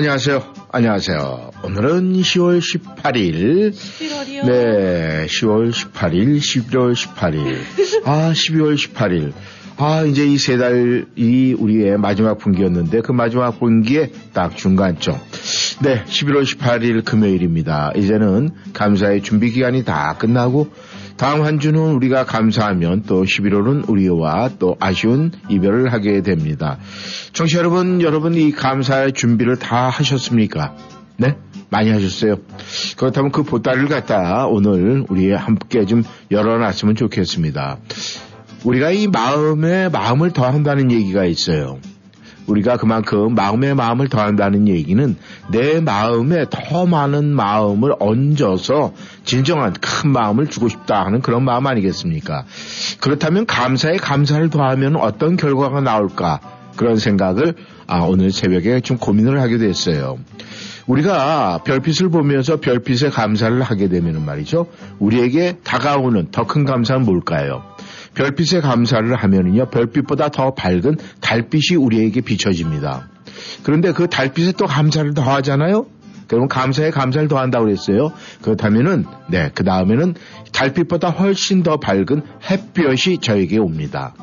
안녕하세요. 안녕하세요. 오늘은 10월 18일. 11월이요? 네, 10월 18일, 11월 18일. 아, 12월 18일. 아, 이제 이 세 달이 우리의 마지막 분기였는데 그 마지막 분기의 딱 중간점. 네, 11월 18일 금요일입니다. 이제는 감사의 준비 기간이 다 끝나고 다음 한 주는 우리가 감사하면 또 11월은 우리와 또 아쉬운 이별을 하게 됩니다. 청취자 여러분, 여러분 이 감사의 준비를 다 하셨습니까? 네? 많이 하셨어요. 그렇다면 그 보따리를 갖다 오늘 우리 함께 좀 열어놨으면 좋겠습니다. 우리가 이 마음에 마음을 더한다는 얘기가 있어요. 우리가 그만큼 마음에 마음을 더한다는 얘기는 내 마음에 더 많은 마음을 얹어서 진정한 큰 마음을 주고 싶다 하는 그런 마음 아니겠습니까? 그렇다면 감사에 감사를 더하면 어떤 결과가 나올까? 그런 생각을 아, 오늘 새벽에 좀 고민을 하게 됐어요. 우리가 별빛을 보면서 별빛에 감사를 하게 되면 말이죠. 우리에게 다가오는 더 큰 감사는 뭘까요? 별빛에 감사를 하면은요, 별빛보다 더 밝은 달빛이 우리에게 비춰집니다. 그런데 그 달빛에 또 감사를 더 하잖아요? 그러면 감사에 감사를 더한다고 그랬어요. 그렇다면은, 네, 그 다음에는 달빛보다 훨씬 더 밝은 햇볕이 저에게 옵니다.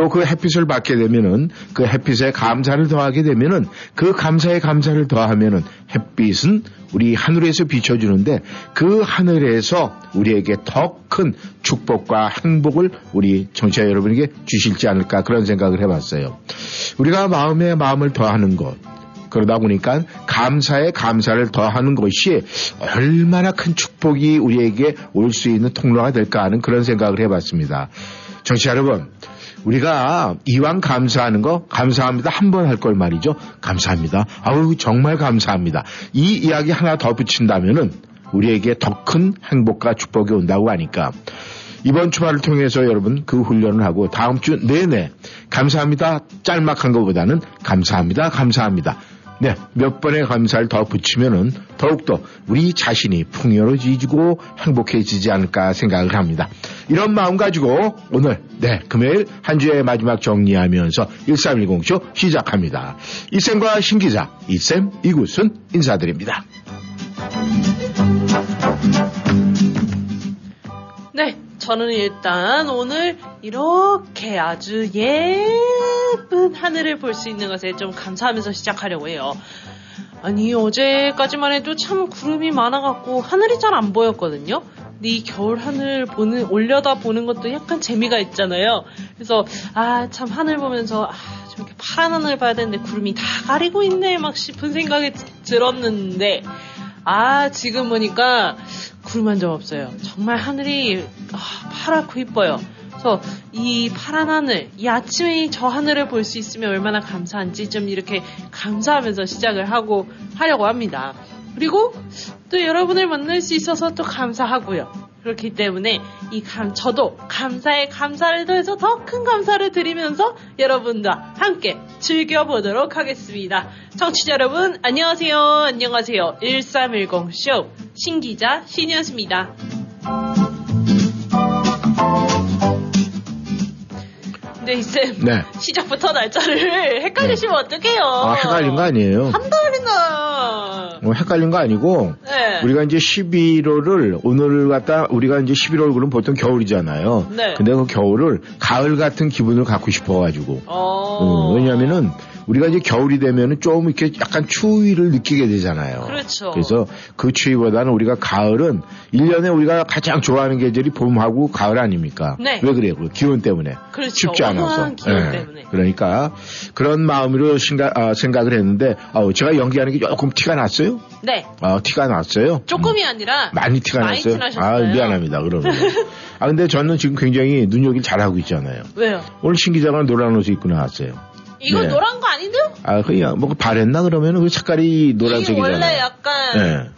또 그 햇빛을 받게 되면은 그 햇빛에 감사를 더하게 되면은 그 감사에 감사를 더하면은 햇빛은 우리 하늘에서 비춰주는데 그 하늘에서 우리에게 더 큰 축복과 행복을 우리 정치자 여러분에게 주실지 않을까 그런 생각을 해봤어요. 우리가 마음에 마음을 더하는 것 그러다 보니까 감사에 감사를 더하는 것이 얼마나 큰 축복이 우리에게 올 수 있는 통로가 될까 하는 그런 생각을 해봤습니다. 정치자 여러분, 우리가 이왕 감사하는 거 감사합니다 한 번 할 걸 말이죠. 감사합니다. 아우 정말 감사합니다. 이 이야기 하나 더 붙인다면은 우리에게 더 큰 행복과 축복이 온다고 하니까 이번 주말을 통해서 여러분 그 훈련을 하고 다음 주 내내 감사합니다 짤막한 것보다는 감사합니다 감사합니다 네, 몇 번의 감사를 더 붙이면은 더욱더 우리 자신이 풍요로워지고 행복해지지 않을까 생각을 합니다. 이런 마음 가지고 오늘, 네, 금요일 한 주의 마지막 정리하면서 1310쇼 시작합니다. 이쌤과 신기자, 이쌤, 이곳은 인사드립니다. 네, 저는 일단 오늘 이렇게 아주 예 쁜 하늘을 볼 수 있는 것에 좀 감사하면서 시작하려고 해요. 아니, 어제까지만 해도 참 구름이 많아갖고 하늘이 잘 안 보였거든요? 근데 이 겨울 하늘 보는, 올려다 보는 것도 약간 재미가 있잖아요. 그래서, 아, 참 하늘 보면서, 아, 저렇게 파란 하늘 봐야 되는데 구름이 다 가리고 있네, 막 싶은 생각이 들었는데, 아, 지금 보니까 구름 한 점 없어요. 정말 하늘이 아, 파랗고 이뻐요. 그래서 이 파란 하늘, 이 아침에 저 하늘을 볼 수 있으면 얼마나 감사한지 좀 이렇게 감사하면서 시작을 하고 하려고 합니다. 그리고 또 여러분을 만날 수 있어서 또 감사하고요. 그렇기 때문에 이 감, 저도 감사에 감사를 더해서 더 큰 감사를 드리면서 여러분과 함께 즐겨보도록 하겠습니다. 청취자 여러분, 안녕하세요. 안녕하세요. 1310쇼 신기자 신이었습니다. 네, 이쌤. 네. 시작부터 날짜를 헷갈리시면 어떡해요. 아, 헷갈린 거 아니에요? 한 달인가. 뭐 헷갈린 거 아니고 네. 우리가 이제 11월을 오늘 갖다 우리가 이제 11월 그러면 보통 겨울이잖아요. 네. 근데 그 겨울을 가을 같은 기분을 갖고 싶어가지고 어. 음, 왜냐면은 우리가 이제 겨울이 되면은 좀 이렇게 약간 추위를 느끼게 되잖아요. 그렇죠. 그래서 그 추위보다는 우리가 가을은 1년에 우리가 가장 좋아하는 계절이 봄하고 가을 아닙니까? 네. 왜 그래요? 그 기온 때문에. 그렇죠. 춥지 않아서. 기온 예. 때문에. 그러니까 그런 마음으로 생각, 아, 생각을 했는데 아, 제가 연기하는 게 조금 티가 났어요? 네. 아, 티가 났어요? 조금이 아니라 많이 티가 많이 났어요? 티나셨어요. 아, 미안합니다. 그러면. 아, 근데 저는 지금 굉장히 눈여기를 잘하고 있잖아요. 왜요? 오늘 신 기자가 노란 옷을 입고 나왔어요. 이거 네. 노란 거 아닌데요? 아, 그냥 뭐 바랬나 그러면은 그 색깔이 노란색이잖아요. 원래 약간 네.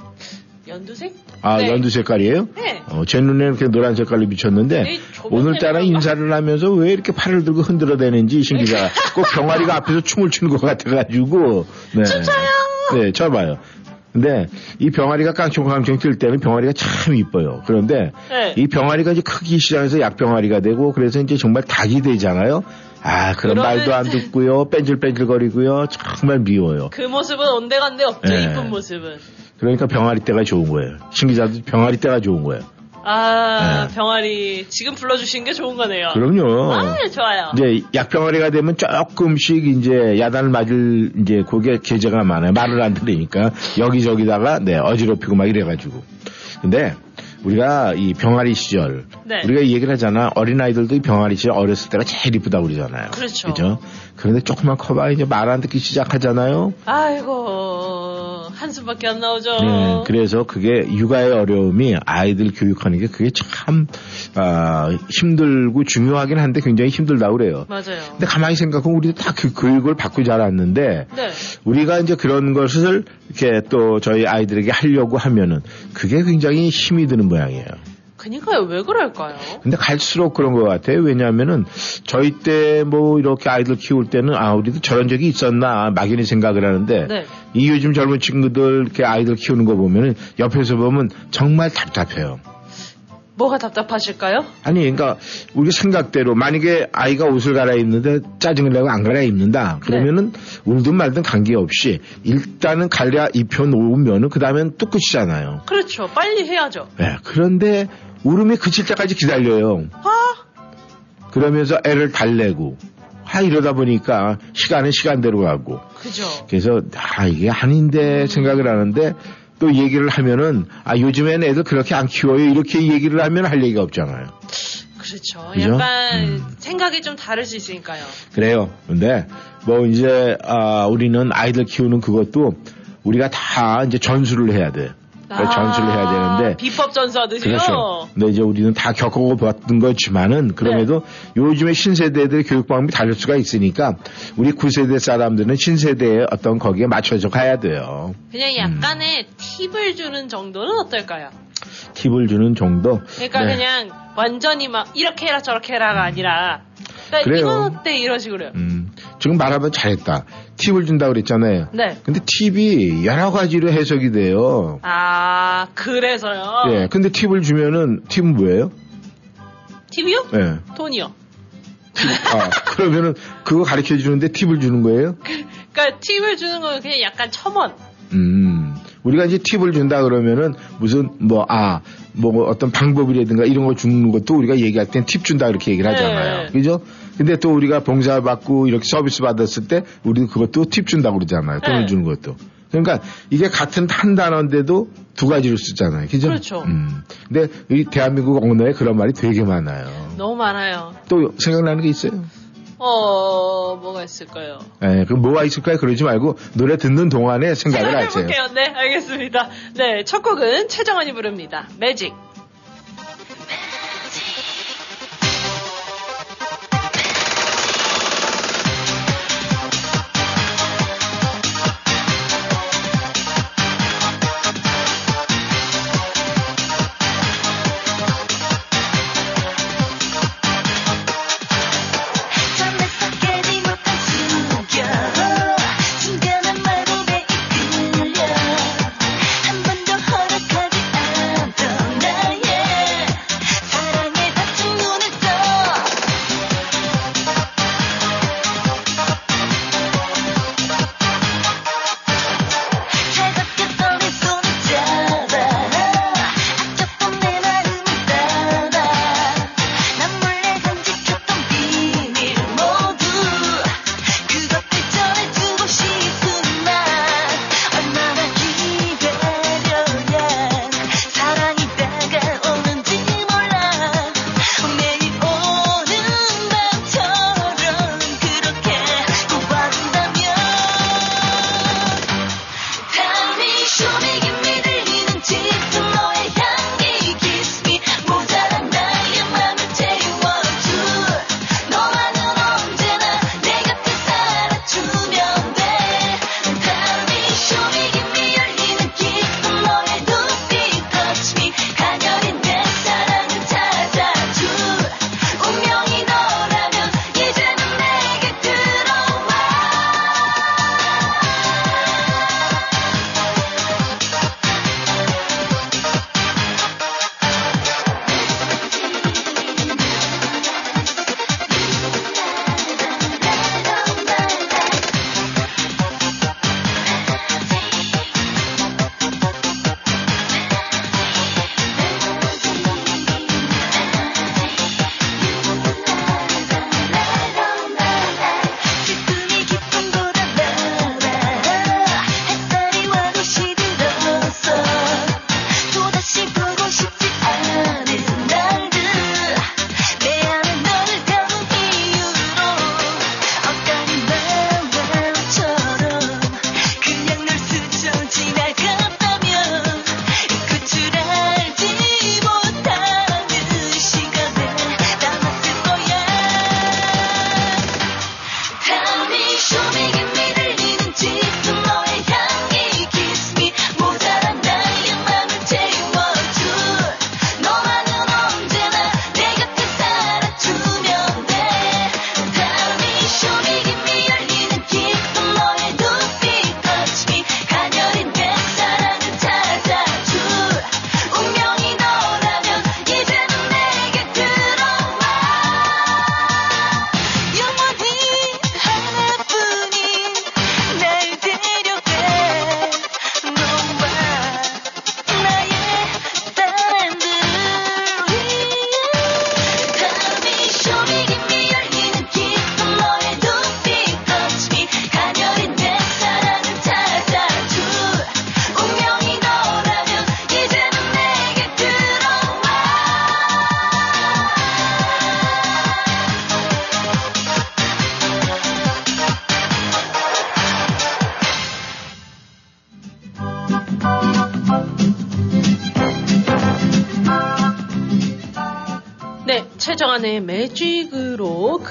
연두색? 아, 네. 연두 색깔이에요? 네. 어, 제 눈에는 그냥 노란 색깔로 비쳤는데 네, 오늘따라? 인사를 하면서 왜 이렇게 팔을 들고 흔들어대는지 신 기자가 꼭 병아리가 앞에서 춤을 추는 것 같아가지고 네. 춤춰요! 네, 쳐봐요. 근데 이 병아리가 깡총깡총 뛸 때는 병아리가 참 이뻐요. 그런데 네. 이 병아리가 이제 크기 시작해서 약병아리가 되고 그래서 이제 정말 닭이 되잖아요. 아, 그런 말도 안 듣고요. 뺀질뺀질거리고요. 정말 미워요. 그 모습은 온데간데 없죠. 네. 이쁜 모습은. 그러니까 병아리 때가 좋은 거예요. 신기자도 병아리 때가 좋은 거예요. 아, 네. 병아리 지금 불러주신 게 좋은 거네요. 그럼요. 아, 좋아요. 이제 약병아리가 되면 조금씩 이제 야단을 맞을 이제 그게 계제가 많아요. 말을 안 들으니까 여기저기다가 네 어지럽히고 막 이래가지고. 근데 우리가 이 병아리 시절 네. 우리가 얘기를 하잖아 어린 아이들도 이 병아리 시절 어렸을 때가 제일 이쁘다고 그러잖아요. 그렇죠. 그죠? 그런데 조금만 커봐 이제 말 안 듣기 시작하잖아요. 아이고, 한숨밖에 안 나오죠. 네, 그래서 그게 육아의 어려움이 아이들 교육하는 게 그게 참 아, 힘들고 중요하긴 한데 굉장히 힘들다고 그래요. 맞아요. 근데 가만히 생각하면 우리도 다 그 교육을 받고 자랐는데 네. 우리가 이제 그런 것을 이렇게 또 저희 아이들에게 하려고 하면은 그게 굉장히 힘이 드는 모양이에요. 그니까요, 왜 그럴까요? 근데 갈수록 그런 것 같아요. 왜냐하면은 저희 때 뭐 이렇게 아이들 키울 때는 아 우리도 저런 적이 있었나 막연히 생각을 하는데 네. 이 요즘 젊은 친구들 이렇게 아이들 키우는 거 보면은 옆에서 보면 정말 답답해요. 뭐가 답답하실까요? 아니, 그러니까 우리 생각대로 만약에 아이가 옷을 갈아입는데 짜증을 내고 안 갈아입는다. 그러면은 울든 말든 관계없이 일단은 갈아입혀 놓으면은 그 다음엔 또 끝이잖아요. 그렇죠. 빨리 해야죠. 네, 그런데 울음이 그칠 때까지 기다려요. 아, 그러면서 애를 달래고. 아, 이러다 보니까 시간은 시간대로 가고. 그죠. 그래서 아, 이게 아닌데 생각을 하는데 또 얘기를 하면은 아, 요즘엔 애들 그렇게 안 키워요. 이렇게 얘기를 하면 할 얘기가 없잖아요. 그렇죠. 그죠? 약간 음. 생각이 좀 다를 수 있으니까요. 그래요. 근데 뭐 이제 아 우리는 아이들 키우는 그것도 우리가 다 이제 전수를 해야 돼. 그러니까 전수를 해야 되는데 아, 비법 전수하듯이요? 그렇죠. 근데 이제 우리는 다 겪어봤던 거지만은 그럼에도 네. 요즘에 신세대들의 교육 방법이 다를 수가 있으니까 우리 9세대 사람들은 신세대의 어떤 거기에 맞춰서 가야 돼요. 그냥 약간의 팁을 주는 정도는 어떨까요? 팁을 주는 정도. 그러니까 네. 그냥 완전히 막 이렇게 해라 저렇게 해라가 아니라 그러니까 그래요. 이건 어때 이런 식으로요. 음, 지금 말하면 잘했다. 팁을 준다 그랬잖아요. 네. 근데 팁이 여러 가지로 해석이 돼요. 아 그래서요. 예. 근데 팁을 주면은 팁은 뭐예요? 팁이요? 예. 돈이요. 아, 그러면은 그거 가르쳐 주는데 팁을 주는 거예요? 그러니까 팁을 주는 건 그냥 약간 첨언. 음. 우리가 이제 팁을 준다 그러면은 무슨 뭐, 아, 뭐 어떤 방법이라든가 이런 거 주는 것도 우리가 얘기할 땐 팁 준다 이렇게 얘기를 하잖아요. 네. 그죠? 근데 또 우리가 봉사 받고 이렇게 서비스 받았을 때 우리도 그것도 팁 준다고 그러잖아요. 돈을 네. 주는 것도. 그러니까 이게 같은 한 단어인데도 두 가지로 쓰잖아요. 그죠? 그렇죠. 음. 근데 이 대한민국 언어에 그런 말이 되게 많아요. 너무 많아요. 또 생각나는 게 있어요? 어 뭐가 있을까요? 예, 그럼 뭐가 있을까요? 그러지 말고 노래 듣는 동안에 생각을 하세요. 생각해볼게요. 네, 알겠습니다. 네, 첫 곡은 최정원이 부릅니다. 매직.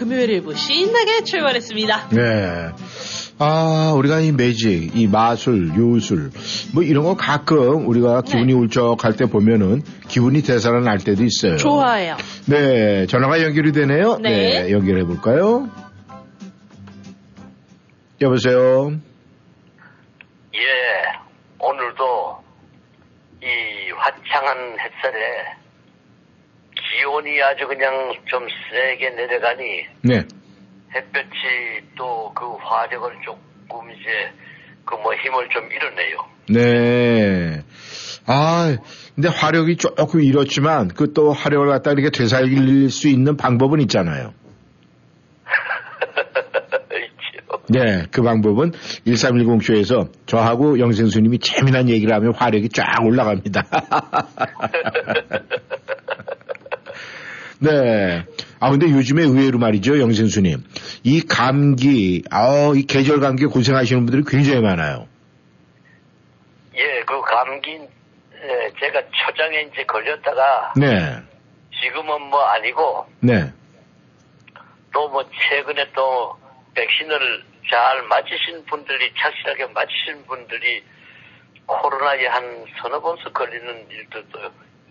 금요일 일부 신나게 출발했습니다. 네. 아, 우리가 이 매직, 이 마술, 요술, 뭐 이런 거 가끔 우리가 기분이 울적할 때 보면은 기분이 되살아날 때도 있어요. 좋아요. 네, 전화가 연결이 되네요. 네. 연결해 볼까요? 여보세요. 예, 오늘도 이 화창한 햇살에 기온이 아주 그냥 좀 세게 내려가니 네. 햇볕이 또 그 화력을 조금 이제 그 뭐 힘을 좀 잃었네요. 네. 아, 근데 화력이 조금 잃었지만 그 또 화력을 갖다 이렇게 되살릴 수 있는 방법은 있잖아요. 네, 그 방법은 1310쇼에서 저하고 영생수님이 재미난 얘기를 하면 화력이 쫙 올라갑니다. 네. 아, 근데 요즘에 의외로 말이죠, 영생수님. 이 감기, 아, 이 계절 감기 고생하시는 분들이 굉장히 많아요. 예, 그 감기 예, 제가 초장에 이제 걸렸다가 네. 지금은 뭐 아니고 네. 또 뭐 최근에 또 백신을 잘 맞으신 분들이 착실하게 맞으신 분들이 코로나에 한 서너 번씩 걸리는 일도 또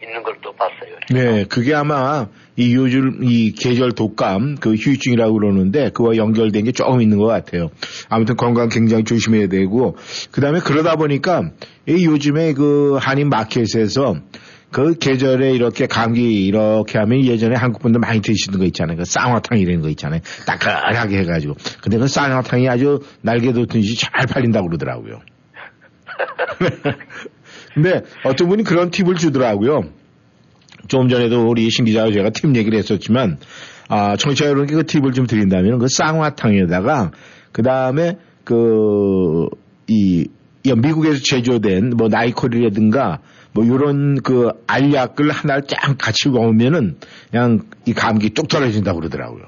있는 걸 또 봤어요. 네, 그게 아마 이 요즘 이 계절 독감 그 후유증이라고 그러는데 그와 연결된 게 조금 있는 것 같아요. 아무튼 건강 굉장히 조심해야 되고 그 다음에 그러다 보니까 이 요즘에 그 한인 마켓에서 그 계절에 이렇게 감기 이렇게 하면 예전에 한국 분들 많이 드시는 거 있잖아요. 그 쌍화탕 이런 거 있잖아요. 따끈하게 해가지고. 근데 그 쌍화탕이 아주 날개 돋듯이 잘 팔린다고 그러더라고요. 근데 어떤 분이 그런 팁을 주더라고요. 조금 전에도 우리 신 기자와 제가 팁 얘기를 했었지만, 아, 청취자 여러분께 그 팁을 좀 드린다면, 그 쌍화탕에다가, 그 다음에 그, 이, 이 미국에서 제조된 뭐 나이콜이라든가 뭐 요런 그 알약을 하나를 쫙 같이 먹으면은 그냥 이 감기 뚝 떨어진다고 그러더라고요.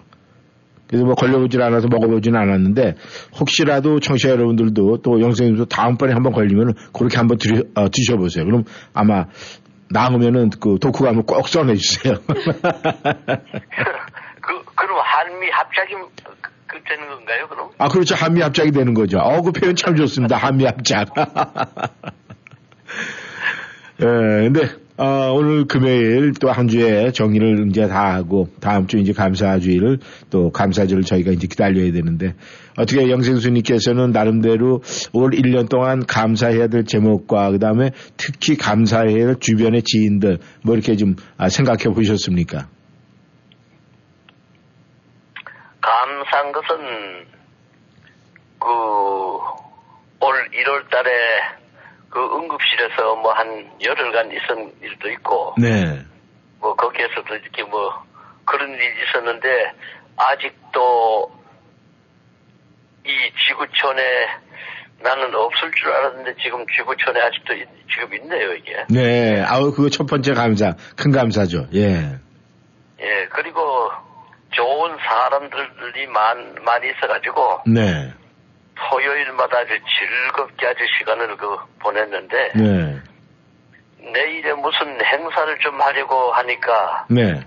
그래서 뭐 걸려보질 않아서 먹어보지는 않았는데 혹시라도 청취자 여러분들도 또 영생님도 다음번에 한번 걸리면 그렇게 한번 드리, 어, 드셔보세요. 그럼 아마 남으면은 그 독후감을 꼭 써내주세요. 그 그럼 한미 합작이 그, 그 되는 건가요? 그럼? 아 그렇죠 한미 합작이 되는 거죠. 어 그 표현 참 좋습니다. 한미 합작. 예, 근데 어, 오늘 금요일 또 한 주에 정리를 이제 다 하고 다음 주 이제 감사주의를 또 감사주를 저희가 이제 기다려야 되는데 어떻게 영생수님께서는 나름대로 올 1년 동안 감사해야 될 제목과 그다음에 특히 감사해야 될 주변의 지인들 뭐 이렇게 좀 아, 생각해 보셨습니까? 감사한 것은 그 올 1월 달에 그 응급실에서 뭐 한 열흘간 있은 일도 있고 네. 뭐 거기에서도 이렇게 뭐 그런 일이 있었는데 아직도 이 지구촌에 나는 없을 줄 알았는데 지금 지구촌에 아직도 있- 지금 있네요 이게. 네. 아우 그거 첫 번째 감사 큰 감사죠. 예. 예 그리고 좋은 사람들이 많, 많이 있어가지고 네. 토요일마다 아주 즐겁게 아주 시간을 그 보냈는데 네. 내일에 무슨 행사를 좀 하려고 하니까 네.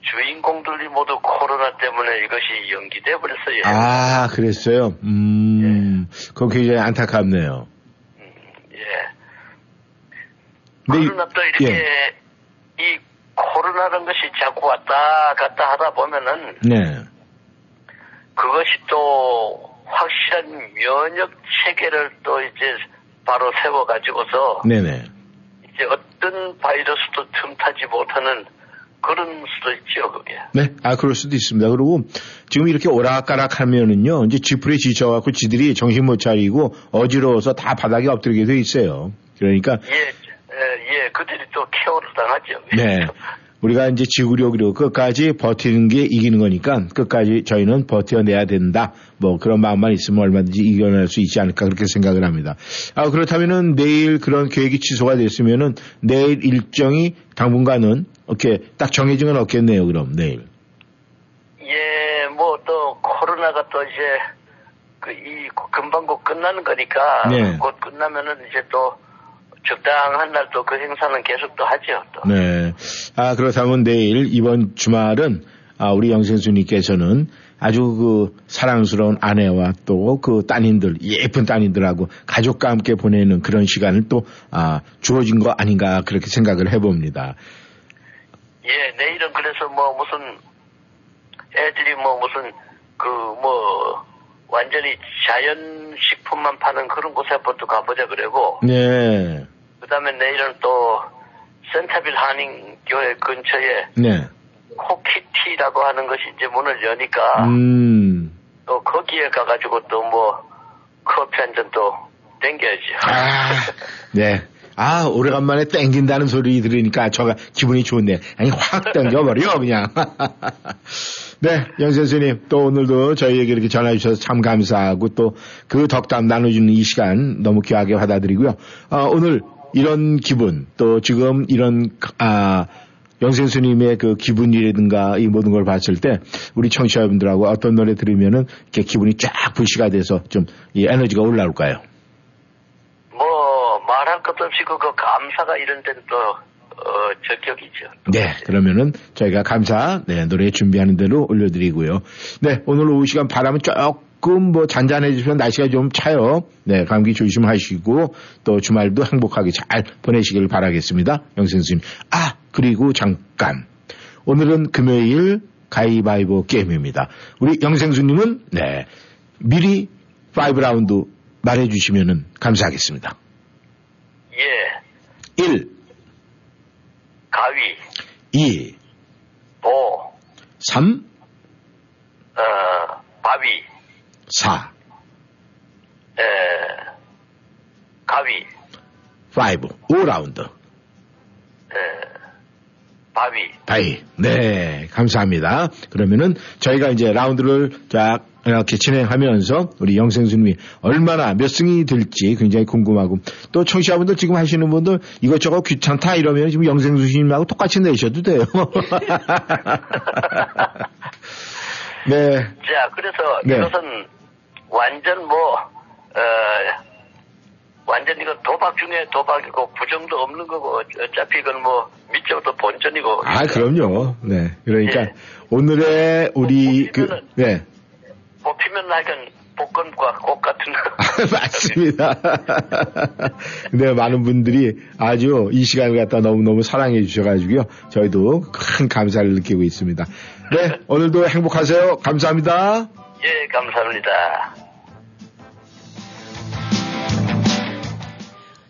주인공들이 모두 코로나 때문에 이것이 연기돼 버렸어요. 아, 그랬어요? 음, 그건 굉장히 안타깝네요. 예. 근데 이- 그러나 또 이렇게 예. 이 코로나라는 것이 자꾸 왔다 갔다 하다 보면은 네. 그것이 또 확실한 면역 체계를 또 이제 바로 세워가지고서 네네. 이제 어떤 바이러스도 틈타지 못하는 그런 수도 있죠, 그게. 네, 아, 그럴 수도 있습니다. 그리고 지금 이렇게 오락가락 하면은요, 이제 지풀에 지쳐갖고 지들이 정신 못 차리고 어지러워서 다 바닥에 엎드리게 돼 있어요. 그러니까, 예, 예, 예, 그들이 또 케어를 당하죠. 네. 우리가 이제 지구력으로 끝까지 버티는 게 이기는 거니까 끝까지 저희는 버텨내야 된다. 뭐 그런 마음만 있으면 얼마든지 이겨낼 수 있지 않을까 그렇게 생각을 합니다. 아, 그렇다면은 내일 그런 계획이 취소가 됐으면은 내일 일정이 당분간은 이렇게 딱 정해진 건 없겠네요. 그럼 내일. 예, 뭐 또 코로나가 또 이제 그 이 금방 곧 끝나는 거니까 네. 곧 끝나면은 이제 또 적당한 날 또 그 행사는 계속 또 하죠. 또. 네. 아, 그렇다면 내일 이번 주말은 아, 우리 영생수님께서는 아주 그 사랑스러운 아내와 또 그 따님들, 예쁜 따님들하고 가족과 함께 보내는 그런 시간을 또, 아, 주어진 거 아닌가 그렇게 생각을 해봅니다. 예, 내일은 그래서 뭐 무슨 애들이 뭐 무슨 그 뭐 완전히 자연 식품만 파는 그런 곳에 한번 또 가보자 그러고 네. 그 다음에 내일은 또 센터빌 한인교회 근처에 네. 코키티라고 하는 것이 이제 문을 여니까 음. 또 거기에 가가지고 또 뭐 커피 한 잔 또 땡겨야죠. 아, 네. 아, 오래간만에 땡긴다는 소리 들으니까 저가 기분이 좋네. 아니, 확 땡겨버려, 그냥. 네, 영선생님, 또 오늘도 저희에게 이렇게 전화주셔서 참 감사하고 또 그 덕담 나눠주는 이 시간 너무 귀하게 받아들이고요. 아, 오늘 이런 기분, 또 지금 이런, 아, 영생수님의 그 기분이라든가 이 모든 걸 봤을 때 우리 청취자분들하고 어떤 노래 들으면은 이렇게 기분이 쫙 불씨가 돼서 좀 이 에너지가 올라올까요? 뭐 말할 것도 없이 그 감사가 이런 데는 또 어, 적격이죠. 네, 그러면은 저희가 감사 네, 노래 준비하는 대로 올려드리고요. 네, 오늘 오후 시간 바람은 조금 뭐 잔잔해지면 날씨가 좀 차요. 네, 감기 조심하시고 또 주말도 행복하게 잘 보내시길 바라겠습니다. 영생수님. 아, 그리고 잠깐. 오늘은 금요일 가위바위보 게임입니다. 우리 영생수님은 네, 미리 5라운드 말해주시면은 감사하겠습니다. 예, 1, 가위, 2, 보, 3, 어, 바위, 4, 에, 가위, 5, 5라운드. 에, 바위. 다이. 네, 감사합니다. 그러면은 저희가 이제 라운드를 쫙 이렇게 진행하면서 우리 영생수님이 얼마나 몇 승이 될지 굉장히 궁금하고 또 청취자분들 지금 하시는 분들 이것저것 귀찮다 이러면 지금 영생수님하고 똑같이 내셔도 돼요. 네, 자, 그래서 네. 이것은 완전 뭐, 어, 완전 이거 도박 중에 도박이고 부정도 없는 거고 어- 어차피 이건 뭐 밑적도 본전이고. 아 그럼요. 네, 그러니까 예. 오늘의 우리 그 뽑히면은- 네. 뽑히면 하여간 복권과 꽃 같은 거. 맞습니다. 근데 많은 분들이 아주 이 시간을 갖다 너무너무 사랑해 주셔가지고요. 저희도 큰 감사를 느끼고 있습니다. 네, 오늘도 행복하세요. 감사합니다. 예, 감사합니다.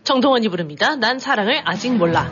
정동원이 부릅니다. 난 사랑을 아직 몰라.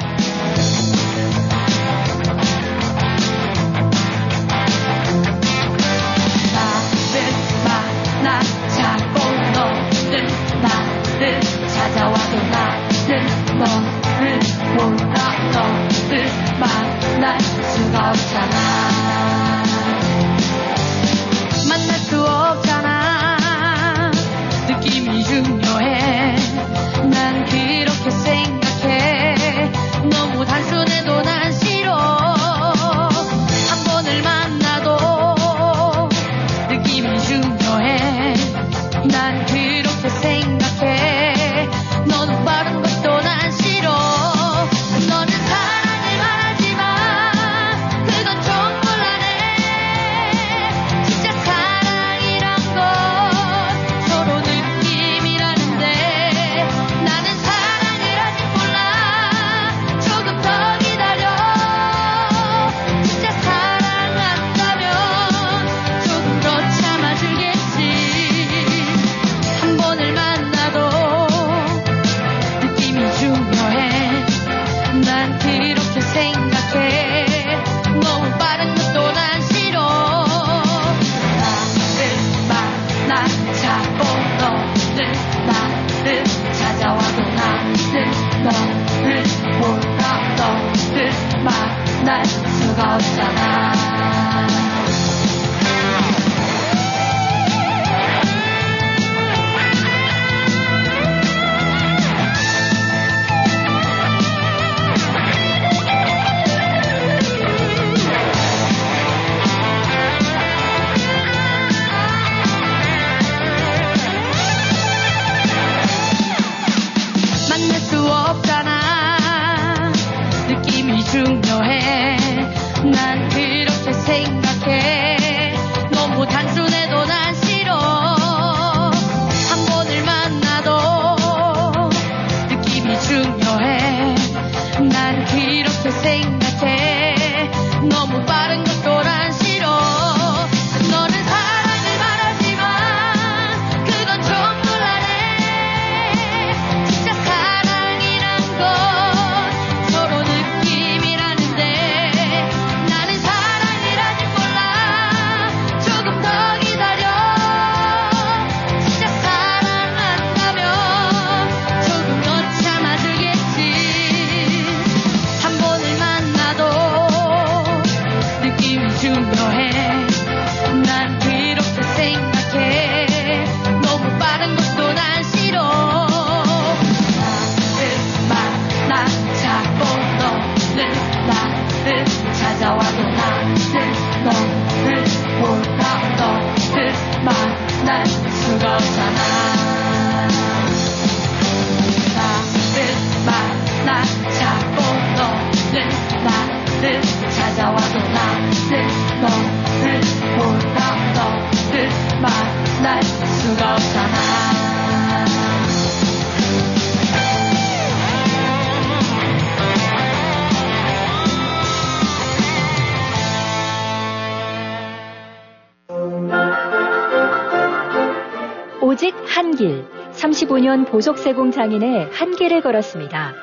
35년 보석세공 장인의 한 길을 걸었습니다.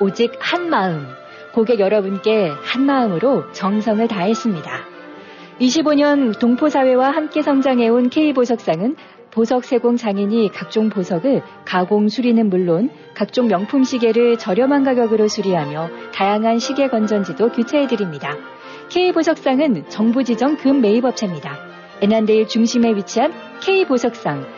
오직 한 마음. 고객 여러분께 한 마음으로 정성을 다했습니다. 25년 동포사회와 함께 성장해온 K보석상은 보석 세공 장인이 각종 보석을 가공 수리는 물론 각종 명품 시계를 저렴한 가격으로 수리하며 다양한 시계 건전지도 교체해드립니다. K보석상은 정부 지정 금 매입업체입니다. 애난데일 중심에 위치한 K보석상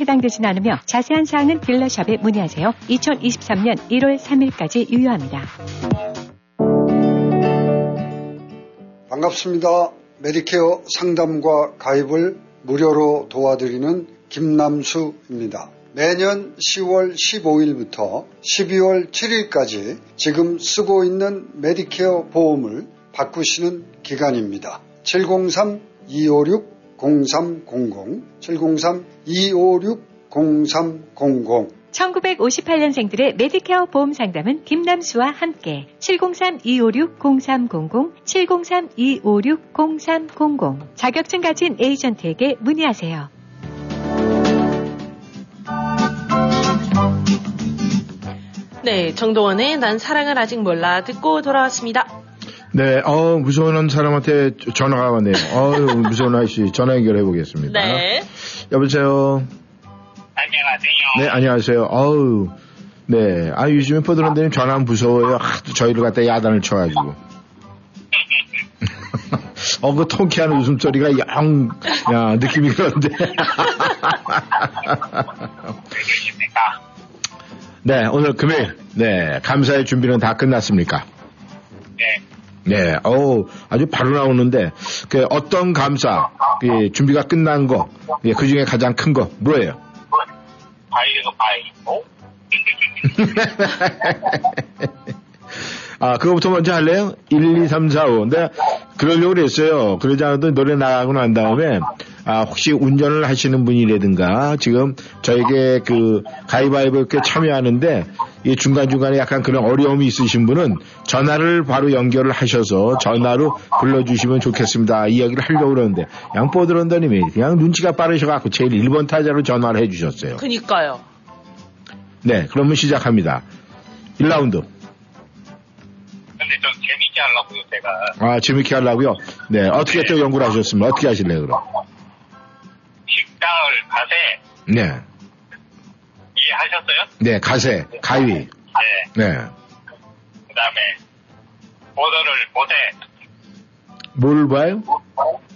해당되진 않으며 자세한 사항은 dealer shop에 문의하세요. 2023년 1월 3일까지 유효합니다. 반갑습니다. 메디케어 상담과 가입을 무료로 도와드리는 김남수입니다. 매년 10월 15일부터 12월 7일까지 지금 쓰고 있는 메디케어 보험을 바꾸시는 기간입니다. 703-256-0300, 703-256-0300 1958년생들의 메디케어 보험 상담은 김남수와 함께 703-256-0300, 703-256-0300 자격증 가진 에이전트에게 문의하세요. 네, 정동원의 난 사랑을 아직 몰라 듣고 돌아왔습니다. 네, 어, 무서운 사람한테 전화가 왔네요. 어유 무서운 아저씨 전화 연결해 보겠습니다. 네. 여보세요. 안녕하세요. 네, 안녕하세요. 어우, 네. 아, 요즘에 포드런드님 전화하면 무서워요. 하도 저희를 갖다 야단을 쳐가지고. 어, 그 통쾌한 웃음소리가 영, 야, 느낌이 그런데. 네, 오늘 금요일. 네, 감사의 준비는 다 끝났습니까? 네. 네, 어우, 아주 바로 나오는데, 그 어떤 감사, 그 준비가 끝난 거, 예, 그 중에 가장 큰 거, 뭐예요? 바이오 바이오. 아, 그거부터 먼저 할래요? 1, 2, 3, 4, 5. 근데 그러려고 그랬어요. 그러지 않아도 노래 나가고 난 다음에, 아, 혹시 운전을 하시는 분이라든가, 지금 저에게 그 가위바위보에 참여하는데, 이 중간중간에 약간 그런 어려움이 있으신 분은 전화를 바로 연결을 하셔서 전화로 불러주시면 좋겠습니다. 이 이야기를 하려고 그러는데, 양포드런더님이 그냥 눈치가 빠르셔갖고 제일 1번 타자로 전화를 해주셨어요. 그니까요. 네, 그러면 시작합니다. 1라운드. 근데 좀 재밌게 하려고요, 제가. 아, 재밌게 하려고요? 네, 어떻게 또 연구를 하셨습니까? 어떻게 하실래요, 그럼? 식당을 가세. 네. 이해하셨어요? 네, 가세, 가위. 네. 네. 그 다음에, 보도를 보세. 뭘 봐요?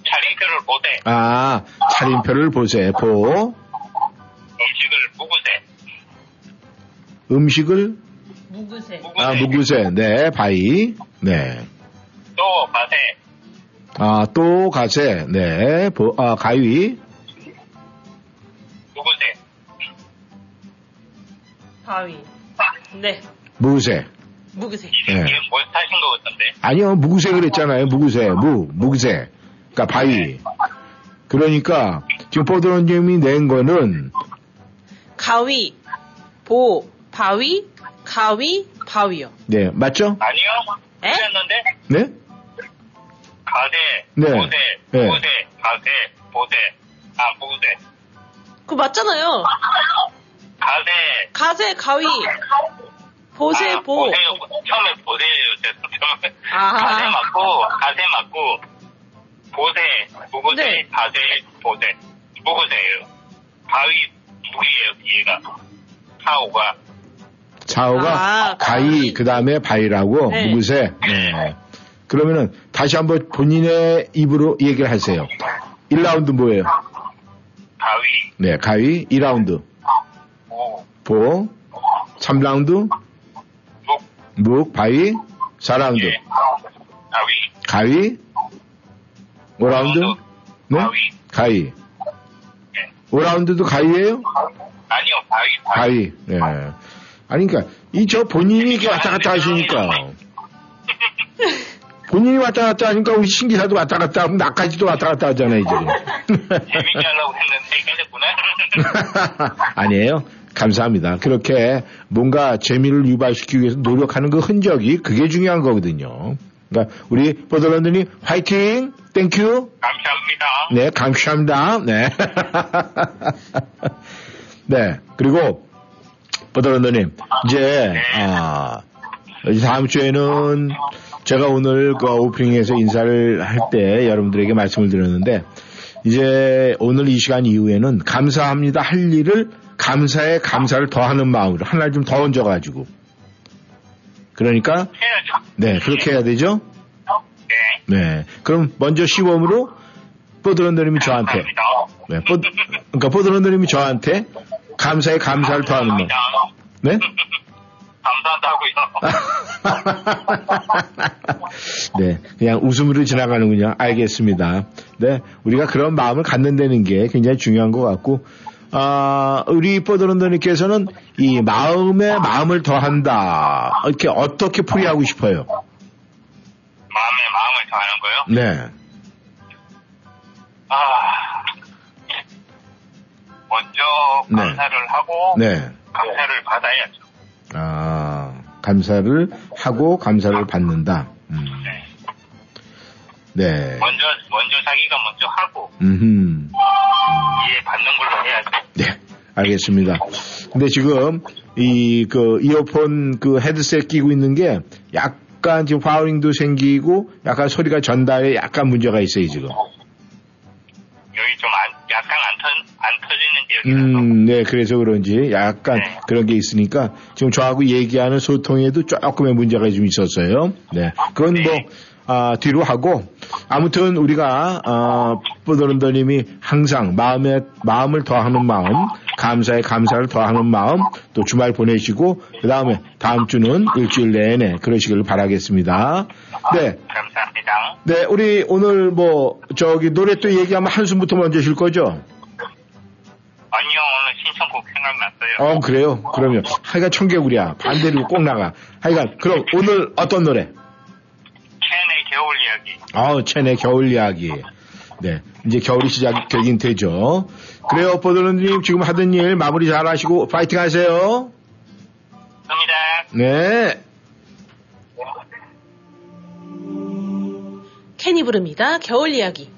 차림표를 보세. 아, 차림표를 보세요. 보. 음식을 묵으세. 음식을, 묵으세. 아, 묵으세. 네, 바위. 네. 또 가세. 아, 또 가세. 네, 보, 아, 가위. 바위. 네. 무구세. 묵으세. 네. 이게 뭐 타신 것 같던데? 아니요, 무구세 그랬잖아요. 무구세. 무, 무구세. 그러니까 바위. 그러니까 지금 보드론님이 낸 거는 가위, 보, 바위, 가위, 바위요. 네, 맞죠? 아니요. 에? 틀렸는데? 네? 가세, 네. 보세, 네. 보세, 가세, 보세. 아, 묵으세. 그거 맞잖아요. 가세. 가세, 가위, 보세, 아, 보. 보세요. 처음에 보세요. 처음에. 아. 가세 맞고, 가세 맞고, 보세, 묵으세, 네. 가세, 보세. 묵으세예요. 바위, 묵이에요, 뒤에가. 사오가. 좌우가 아, 가위, 그 다음에 바위라고 네. 무구세. 네. 그러면은 다시 한번 본인의 입으로 얘기를 하세요. 1라운드 뭐예요? 바위, 네, 가위 2라운드. 무, 보 3라운드 묵, 묵, 바위 4라운드. 예. 바위, 가위 5라운드 네? 바위. 가위. 예. 5라운드도 가위예요? 아니요, 바위, 바위. 가위. 예. 아니 그러니까 이 저 본인이 왔다 갔다 하시니까 본인이 왔다 갔다 하니까 우리 신기사도 왔다 갔다 하고 나까지도 왔다 갔다 하잖아요 지금. 재밌게 하려고 했는데, 깨졌구나. 아니에요. 감사합니다. 그렇게 뭔가 재미를 유발시키기 위해서 노력하는 그 흔적이 그게 중요한 거거든요. 그러니까 우리 보더런드님 화이팅, thank you. 감사합니다. 네, 감사합니다. 네. 네, 그리고 보더런드님 이제 아, 이제 다음 주에는 제가 오늘 그 오프닝에서 인사를 할 때 여러분들에게 말씀을 드렸는데 이제 오늘 이 시간 이후에는 감사합니다 할 일을 감사에 감사를 더하는 마음으로 하나를 좀 더 얹어가지고 그러니까. 네 그렇게 해야 되죠. 네. 네, 그럼 먼저 시범으로 뽀드런더님이 저한테. 네, 뽀, 그러니까 뽀드런더님이 저한테 감사에 감사를 더하는. 감사합니다. 네? 감사하다고요. 네, 그냥 웃음으로 지나가는군요. 알겠습니다. 네, 우리가 그런 마음을 갖는다는 게 굉장히 중요한 것 같고, 아, 우리 뽀드런더님께서는 이 마음에 마음을 더한다. 이렇게 어떻게 풀이하고 싶어요? 마음에 마음을 더하는 거요? 네, 아, 먼저 네. 감사를 하고 네. 감사를 받아야죠. 아, 감사를 하고 감사를 받는다. 음, 네. 네. 먼저 먼저 자기가 먼저 하고 음, 이해 받는 걸로 해야죠. 네, 알겠습니다. 근데 지금 이 그 이어폰 그 헤드셋 끼고 있는 게 약간 지금 파워링도 생기고 약간 소리가 전달에 약간 문제가 있어요 지금. 여기 좀 안, 약간 안, 터, 안 터지는 지역이라서 음, 네, 그래서 그런지 약간 네. 그런 게 있으니까 지금 저하고 얘기하는 소통에도 조금의 문제가 좀 있었어요. 네, 그건 뭐 아, 뒤로 하고 아무튼 우리가 아, 뽀드런더님이 항상 마음에 마음을 더하는 마음, 감사에 감사를 더하는 마음, 또 주말 보내시고 그 다음에 다음 주는 일주일 내내 그러시길 바라겠습니다. 네, 감사합니다. 네, 우리 오늘 뭐 저기 노래 또 얘기하면 한숨부터 먼저 쉴 거죠? 아니요 오늘 신청곡 생각났어요. 어, 그래요? 그러면. 하여간 청개구리야. 반대로 꼭 나가. 하여간, 그럼 오늘 어떤 노래? 이야기. 아우, 첸의 겨울 이야기. 네. 이제 겨울이 시작되긴 되죠. 그래요, 보드런님. 지금 하던 일 마무리 잘 하시고, 파이팅 하세요. 감사합니다. 네. 캔이 부릅니다. 겨울 이야기.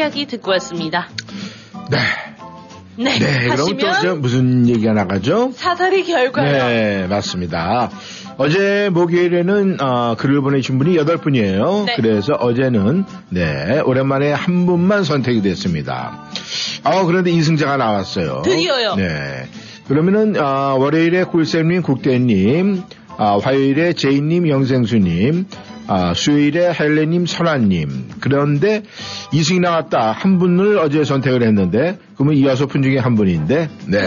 이야기 듣고 왔습니다. 네. 네, 네, 그럼 또 무슨 얘기가 나가죠? 사다리 결과요. 네, 맞습니다. 어제 목요일에는 어, 글을 보내신 분이 여덟 분이에요. 네. 그래서 어제는 네 오랜만에 한 분만 선택이 됐습니다. 아 그런데 이승자가 나왔어요. 드디어요. 네. 그러면은 아, 월요일에 굴쌤님, 국대님, 아, 화요일에 제이님, 영생수님, 아, 수요일에 헬레님, 설아님. 그런데 이승이 나왔다. 한 분을 어제 선택을 했는데, 그러면 이 여섯 분 중에 한 분인데, 네.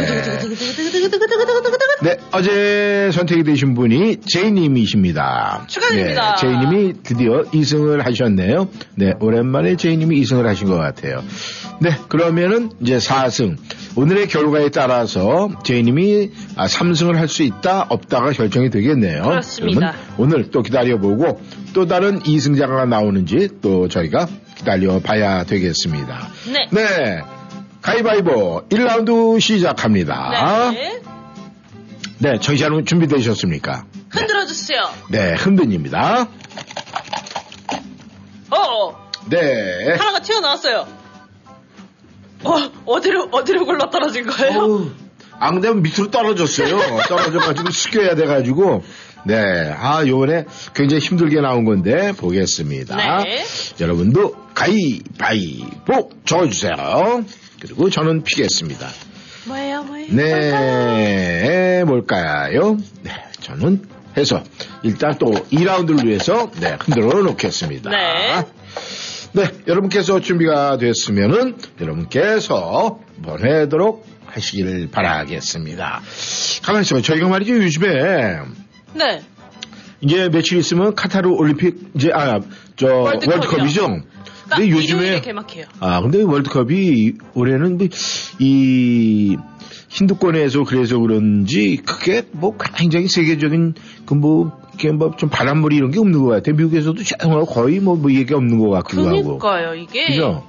네, 어제 선택이 되신 분이 제이님이십니다. 축하드립니다. 네, 제이님이 드디어 2승을 하셨네요. 네, 오랜만에 제이님이 2승을 하신 것 같아요. 네, 그러면은 이제 4승. 오늘의 결과에 따라서 제이님이 3승을 할 수 있다, 없다가 결정이 되겠네요. 그렇습니다. 오늘 또 기다려보고 또 다른 2승자가 나오는지 또 저희가 기다려봐야 되겠습니다. 네. 네. 가위바위보 1라운드 시작합니다. 네. 네, 정시하는 준비되셨습니까? 흔들어 주세요. 네, 흔든입니다. 어, 네. 하나가 튀어나왔어요. 어, 어디로, 어디로 굴러 떨어진 거예요? 어우, 앙대면 밑으로 떨어졌어요. 떨어져가지고 숙여야 돼가지고. 네. 아, 요번에 굉장히 힘들게 나온 건데, 보겠습니다. 네. 여러분도 가위바위보 적어주세요. 그리고 저는 피겠습니다. 뭐예요, 뭐예요? 네, 뭘까요? 네, 저는 해서 일단 또 2라운드를 위해서 네, 흔들어 놓겠습니다. 네. 네, 여러분께서 준비가 됐으면은 여러분께서 보내도록 하시길 바라겠습니다. 가만히 있어요. 저희가 말이죠, 요즘에 네. 이제 며칠 있으면 카타르 올림픽 이제 아 저 월드컵이요. 월드컵이죠. 딱 근데 요즘에 개막해요. 아 근데 월드컵이 올해는 뭐이 힌두권에서 그래서 그런지 그게 뭐 굉장히 세계적인 그 뭐 뭐좀 바람물이 이런 게 없는 것 같아요. 미국에서도 정말 거의 뭐, 뭐 얘기 없는 것 같기도 하고. 그러니까요. 이게 그죠?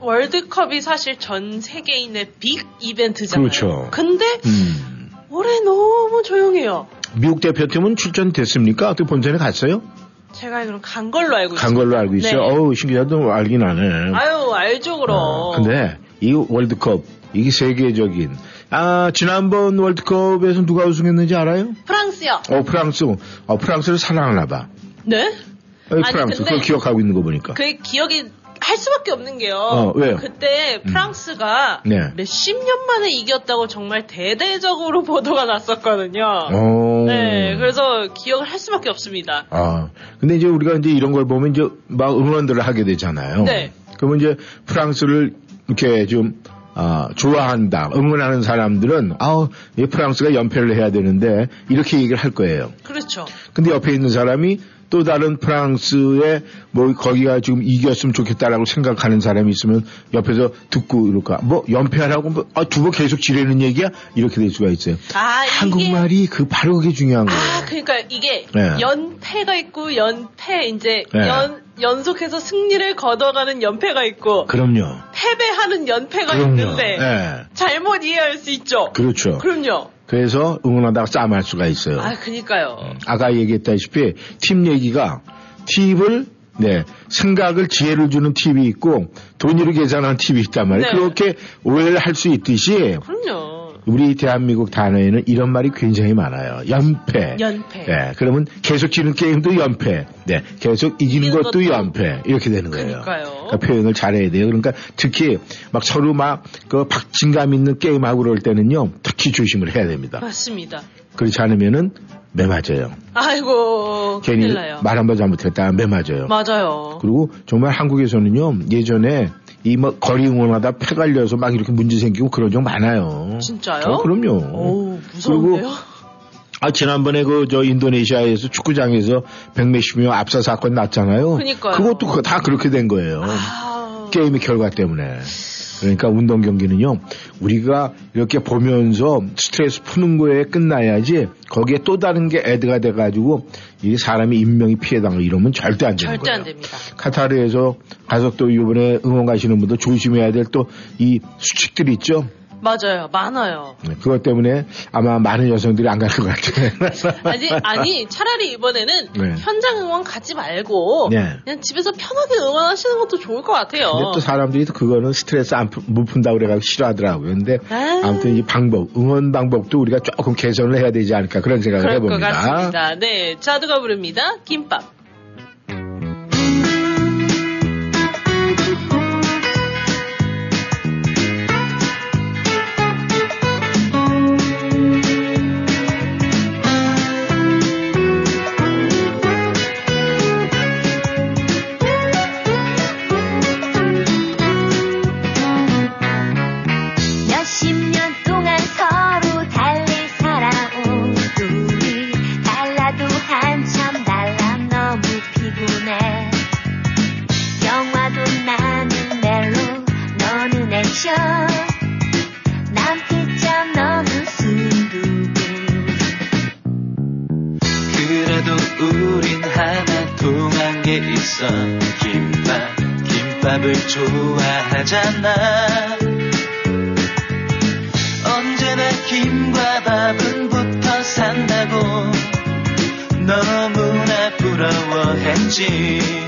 월드컵이 사실 전 세계인의 빅 이벤트잖아요. 그렇죠. 근데 음. 올해 너무 조용해요. 미국 대표팀은 출전됐습니까? 어떻게 본전에 갔어요? 제가 알기로는 간 걸로 알고 있어요. 간 걸로 알고 있어요. 네. 어우 신기하다 알긴 하네. 아유 알죠 그럼. 어, 근데 이 월드컵 이게 세계적인 아 지난번 월드컵에서 누가 우승했는지 알아요? 프랑스요. 어 프랑스 어 프랑스를 사랑하나 봐. 네? 어, 아니, 프랑스 그걸 기억하고 있는 거 보니까. 그 기억이 할 수밖에 없는 게요. 어, 왜요? 그때 프랑스가 네. 몇십 년 만에 이겼다고 정말 대대적으로 보도가 났었거든요. 어. 네, 그래서 기억을 할 수밖에 없습니다. 아 근데 이제 우리가 이제 이런 걸 보면 이제 막 응원들을 하게 되잖아요. 네. 그러면 이제 프랑스를 이렇게 좀 아, 좋아한다, 응원하는 사람들은, 아우, 이 프랑스가 연패를 해야 되는데, 이렇게 얘기를 할 거예요. 그렇죠. 근데 옆에 있는 사람이 또 다른 프랑스의 뭐 거기가 지금 이겼으면 좋겠다라고 생각하는 사람이 있으면 옆에서 듣고 이럴까 뭐 연패하라고 뭐, 아, 두 번 계속 지르는 얘기야 이렇게 될 수가 있어요. 아, 이게 한국말이 그 바로 그게 중요한 거예요. 아, 그러니까 이게 네. 연패가 있고 연패 이제 네. 연 연속해서 승리를 거둬가는 연패가 있고 그럼요. 패배하는 연패가 그럼요. 있는데 네. 잘못 이해할 수 있죠. 그렇죠. 그럼요. 그래서 응원하다가 싸움할 수가 있어요. 아, 그니까요. 아까 얘기했다시피 팀 얘기가 팁을 네 생각을 지혜를 주는 팁이 있고 돈으로 계산하는 팁이 있단 말이에요. 네. 그렇게 오해를 할 수 있듯이 그럼요. 우리 대한민국 단어에는 이런 말이 굉장히 많아요. 연패. 연패. 네, 그러면 계속 지는 게임도 연패. 네, 계속 이기는 것도 것도 연패. 이렇게 되는 거예요. 그러니까요. 그러니까 표현을 잘해야 돼요. 그러니까 특히 막 서로 막 그 박진감 있는 게임하고 그럴 때는요, 특히 조심을 해야 됩니다. 맞습니다. 그렇지 않으면은 매 맞아요. 아이고 괜히. 말 한 번 잘못했다가 매 맞아요. 맞아요. 그리고 정말 한국에서는요, 예전에 이 뭐 거리 응원하다 패 갈려서 막 이렇게 문제 생기고 그런 적 많아요. 진짜요? 어, 그럼요. 오 무서운데요. 아, 지난번에 그, 저, 인도네시아에서 축구장에서 백몇십 명 압사 사건 났잖아요. 그러니까요. 그것도 그- 다 그렇게 된 거예요. 아, 게임의 결과 때문에. 그러니까 운동 경기는요, 우리가 이렇게 보면서 스트레스 푸는 거에 끝나야지, 거기에 또 다른 게 애드가 돼가지고, 이 사람이 인명이 피해당하고 이러면 절대 안 되는 절대 거예요. 안 됩니다. 카타르에서 가서 또 이번에 응원 가시는 분들 조심해야 될 또 이 수칙들이 있죠. 맞아요. 많아요. 네, 그것 때문에 아마 많은 여성들이 안 갈 것 같아요. 아니, 아니, 차라리 이번에는 네. 현장 응원 가지 말고 네. 그냥 집에서 편하게 응원하시는 것도 좋을 것 같아요. 근데 또 사람들이 또 그거는 스트레스 안, 푸- 못 푼다고 그래가지고 싫어하더라고요. 근데 아. 아무튼 이 방법, 응원 방법도 우리가 조금 개선을 해야 되지 않을까 그런 생각을 그럴 것 해봅니다. 같습니다. 네, 자두가 부릅니다. 김밥. 게 있어 김밥 김밥을 좋아하잖아. 언제나 김과 밥은 붙어 산다고 너무나 부러워했지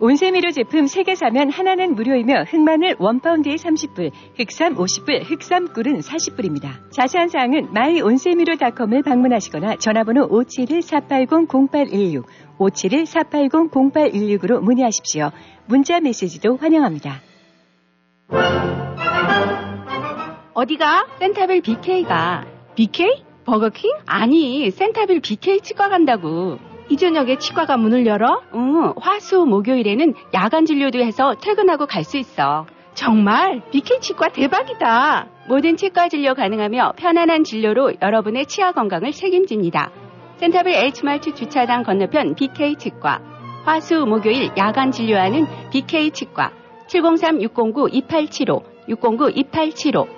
온세미로 제품 3개 사면 하나는 무료이며 흑마늘 1파운드에 30불, 흑삼 50불, 흑삼꿀은 40불입니다. 자세한 사항은 마이온세미로닷컴을 방문하시거나 전화번호 571-480-0816, 571-480-0816으로 문의하십시오. 문자 메시지도 환영합니다. 어디가? 센타빌 BK가. BK? 버거킹? 아니, 센타빌 BK 치과 간다고. 이 저녁에 치과가 문을 열어? 응, 화수 목요일에는 야간 진료도 해서 퇴근하고 갈 수 있어. 정말? BK 치과 대박이다. 모든 치과 진료 가능하며 편안한 진료로 여러분의 치아 건강을 책임집니다. 센타빌 H마트 주차장 건너편 BK 치과. 화수 목요일 야간 진료하는 BK 치과. 703-609-2875, 609-2875.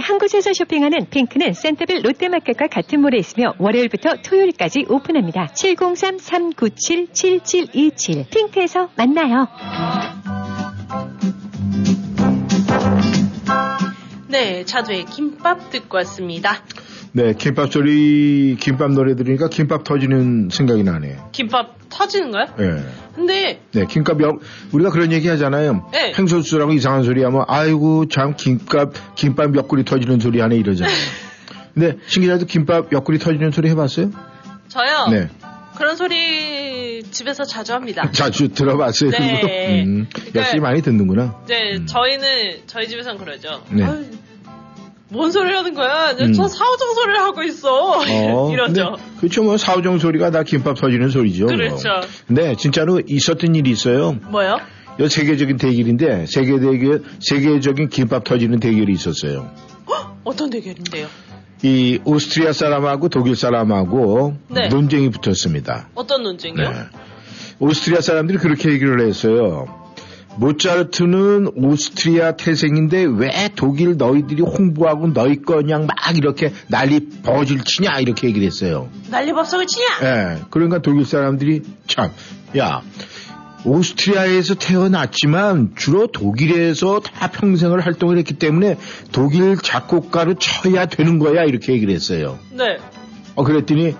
한 곳에서 쇼핑하는 핑크는 센터빌 롯데마켓과 같은 mall에 있으며 월요일부터 토요일까지 오픈합니다. 703-397-7727 핑크에서 만나요. 네, 자두의 김밥 듣고 왔습니다. 네, 김밥 소리, 김밥 노래 들으니까 김밥 터지는 생각이 나네요. 김밥 터지는 거야? 예. 근데 네, 김밥 역, 우리가 그런 얘기 하잖아요. 네. 팽소수라고 이상한 소리 하면, 아이고, 참, 김밥, 김밥 옆구리 터지는 소리 하네, 이러잖아요. 근데, 신기자도 김밥 옆구리 터지는 소리 해봤어요? 저요. 네. 그런 소리 집에서 자주 합니다. 자주 들어봤어요. 네. 음, 그러니까- 역시 많이 듣는구나. 네, 저희는 저희 집에선 그러죠. 네. 아유, 뭔 소리를 하는 거야? 음. 저 사오정 소리를 하고 있어. 어, 이러죠. 그렇죠. 뭐, 사오정 소리가 다 김밥 터지는 소리죠. 뭐. 그렇죠. 근데, 진짜로 있었던 일이 있어요. 뭐요? 이 세계적인 대결인데, 세계 대결, 세계적인 김밥 터지는 대결이 있었어요. 어떤 대결인데요? 이 오스트리아 사람하고 독일 사람하고 네. 논쟁이 붙었습니다. 어떤 논쟁이요? 네. 오스트리아 사람들이 그렇게 얘기를 했어요. 모차르트는 오스트리아 태생인데 왜 독일 너희들이 홍보하고 너희 거냥 막 이렇게 난리 버질 치냐 이렇게 얘기를 했어요. 난리 법석을 치냐? 예. 그러니까 독일 사람들이 참, 야, 오스트리아에서 태어났지만 주로 독일에서 다 평생을 활동을 했기 때문에 독일 작곡가로 쳐야 되는 거야 이렇게 얘기를 했어요. 네. 어, 그랬더니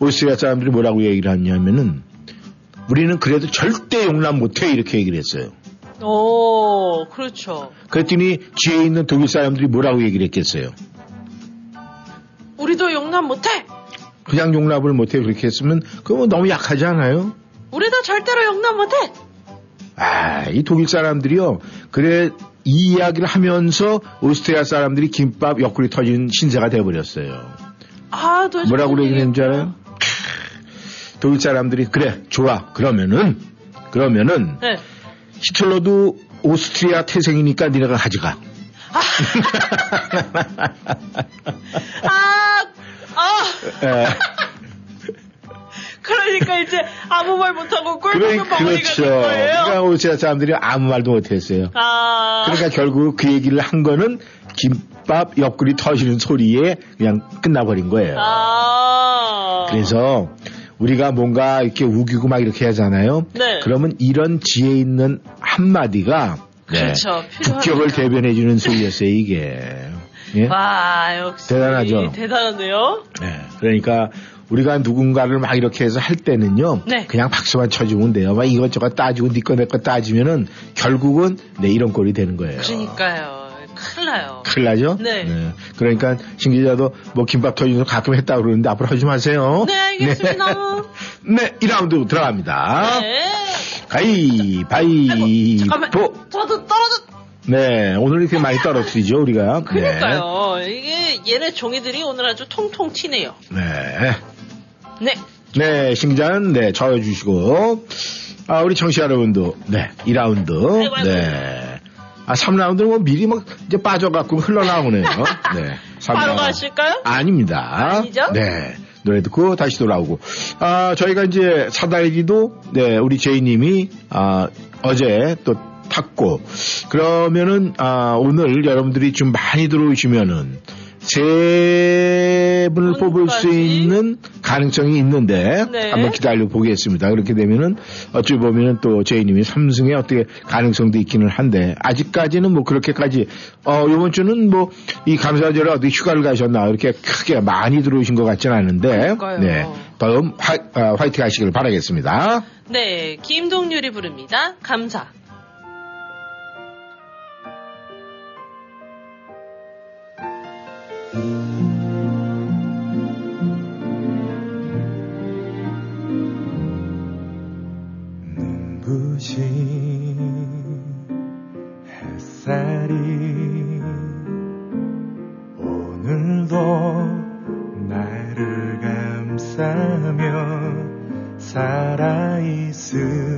오스트리아 사람들이 뭐라고 얘기를 하냐면은 우리는 그래도 절대 용납 못해 이렇게 얘기를 했어요. 오, 그렇죠. 그랬더니 뒤에 있는 독일 사람들이 뭐라고 얘기를 했겠어요. 우리도 용납 못해. 그냥 용납을 못해 그렇게 했으면 그거 너무 약하지 않아요? 우리도 절대로 용납 못해. 아, 이 독일 사람들이요. 그래 이 이야기를 하면서 오스트리아 사람들이 김밥 옆구리 터진 신세가 돼버렸어요. 아, 도대체 뭐라고 무슨 얘기했는 줄 알아요? 독일 사람들이 그래 좋아 그러면은 그러면은 네. 히틀러도 오스트리아 태생이니까 니네가 가져가. 아, 아, 예. 그러니까 이제 아무 말 못하고 먹은 벙어리가 그렇죠. 된 거예요. 그러니까 오스트리아 사람들이 아무 말도 못했어요. 아, 그러니까 결국 그 얘기를 한 거는 김밥 옆구리 터지는 소리에 그냥 끝나버린 거예요. 아, 그래서 우리가 뭔가 이렇게 우기고 막 이렇게 하잖아요. 네. 그러면 이런 지혜 있는 한마디가 네, 그렇죠. 국격을 대변해 주는 소리였어요, 이게. 예? 와, 역시 대단하죠? 대단한데요. 네. 그러니까 우리가 누군가를 막 이렇게 해서 할 때는요. 네. 그냥 박수만 쳐주면 돼요. 막 이것저것 따지고 니꺼 내꺼 따지면은 결국은 네, 이런 꼴이 되는 거예요. 그러니까요. 큰일 나요. 큰일 나죠? 네. 그러니까 신 기자도 뭐 김밥 터지면서 가끔 했다 그러는데 앞으로 하지 마세요. 네, 알겠습니다. 네, 1라운드 들어갑니다. 네. 잠깐만. 가위바위보. 저도 떨어졌. 네, 오늘 이렇게 많이 떨어뜨리죠, 우리가. 그러니까요. 이게 얘네 종이들이 오늘 아주 통통 튀네요. 네. 네. 네. 네, 신 기자는 네, 저어주시고. 아, 우리 청취자 여러분도, 네, 2라운드. 아이고, 아이고. 네. 아, 3라운드는 뭐 미리 막 이제 빠져갖고 흘러나오네요. 네. 바로 3라운드. 가실까요? 아닙니다. 아니죠? 네. 노래 듣고 다시 돌아오고. 아, 저희가 이제 사다리기도, 네, 우리 제이님이, 아, 어제 또 탔고, 그러면은, 아, 오늘 여러분들이 좀 많이 들어오시면은, 세 분을 뽑을 수 있는 가능성이 있는데, 네. 한번 기다려 보겠습니다. 그렇게 되면은, 어찌 보면은 또 제이님이 3승에 어떻게 가능성도 있기는 한데, 아직까지는 뭐 그렇게까지, 어, 요번 주는 뭐, 이 감사절에 어디 휴가를 가셨나, 이렇게 크게 많이 들어오신 것 같지는 않은데, 그러니까요. 네. 다음 화, 아, 화이팅 하시길 바라겠습니다. 네, 김동률이 부릅니다. 감사. 살아있음을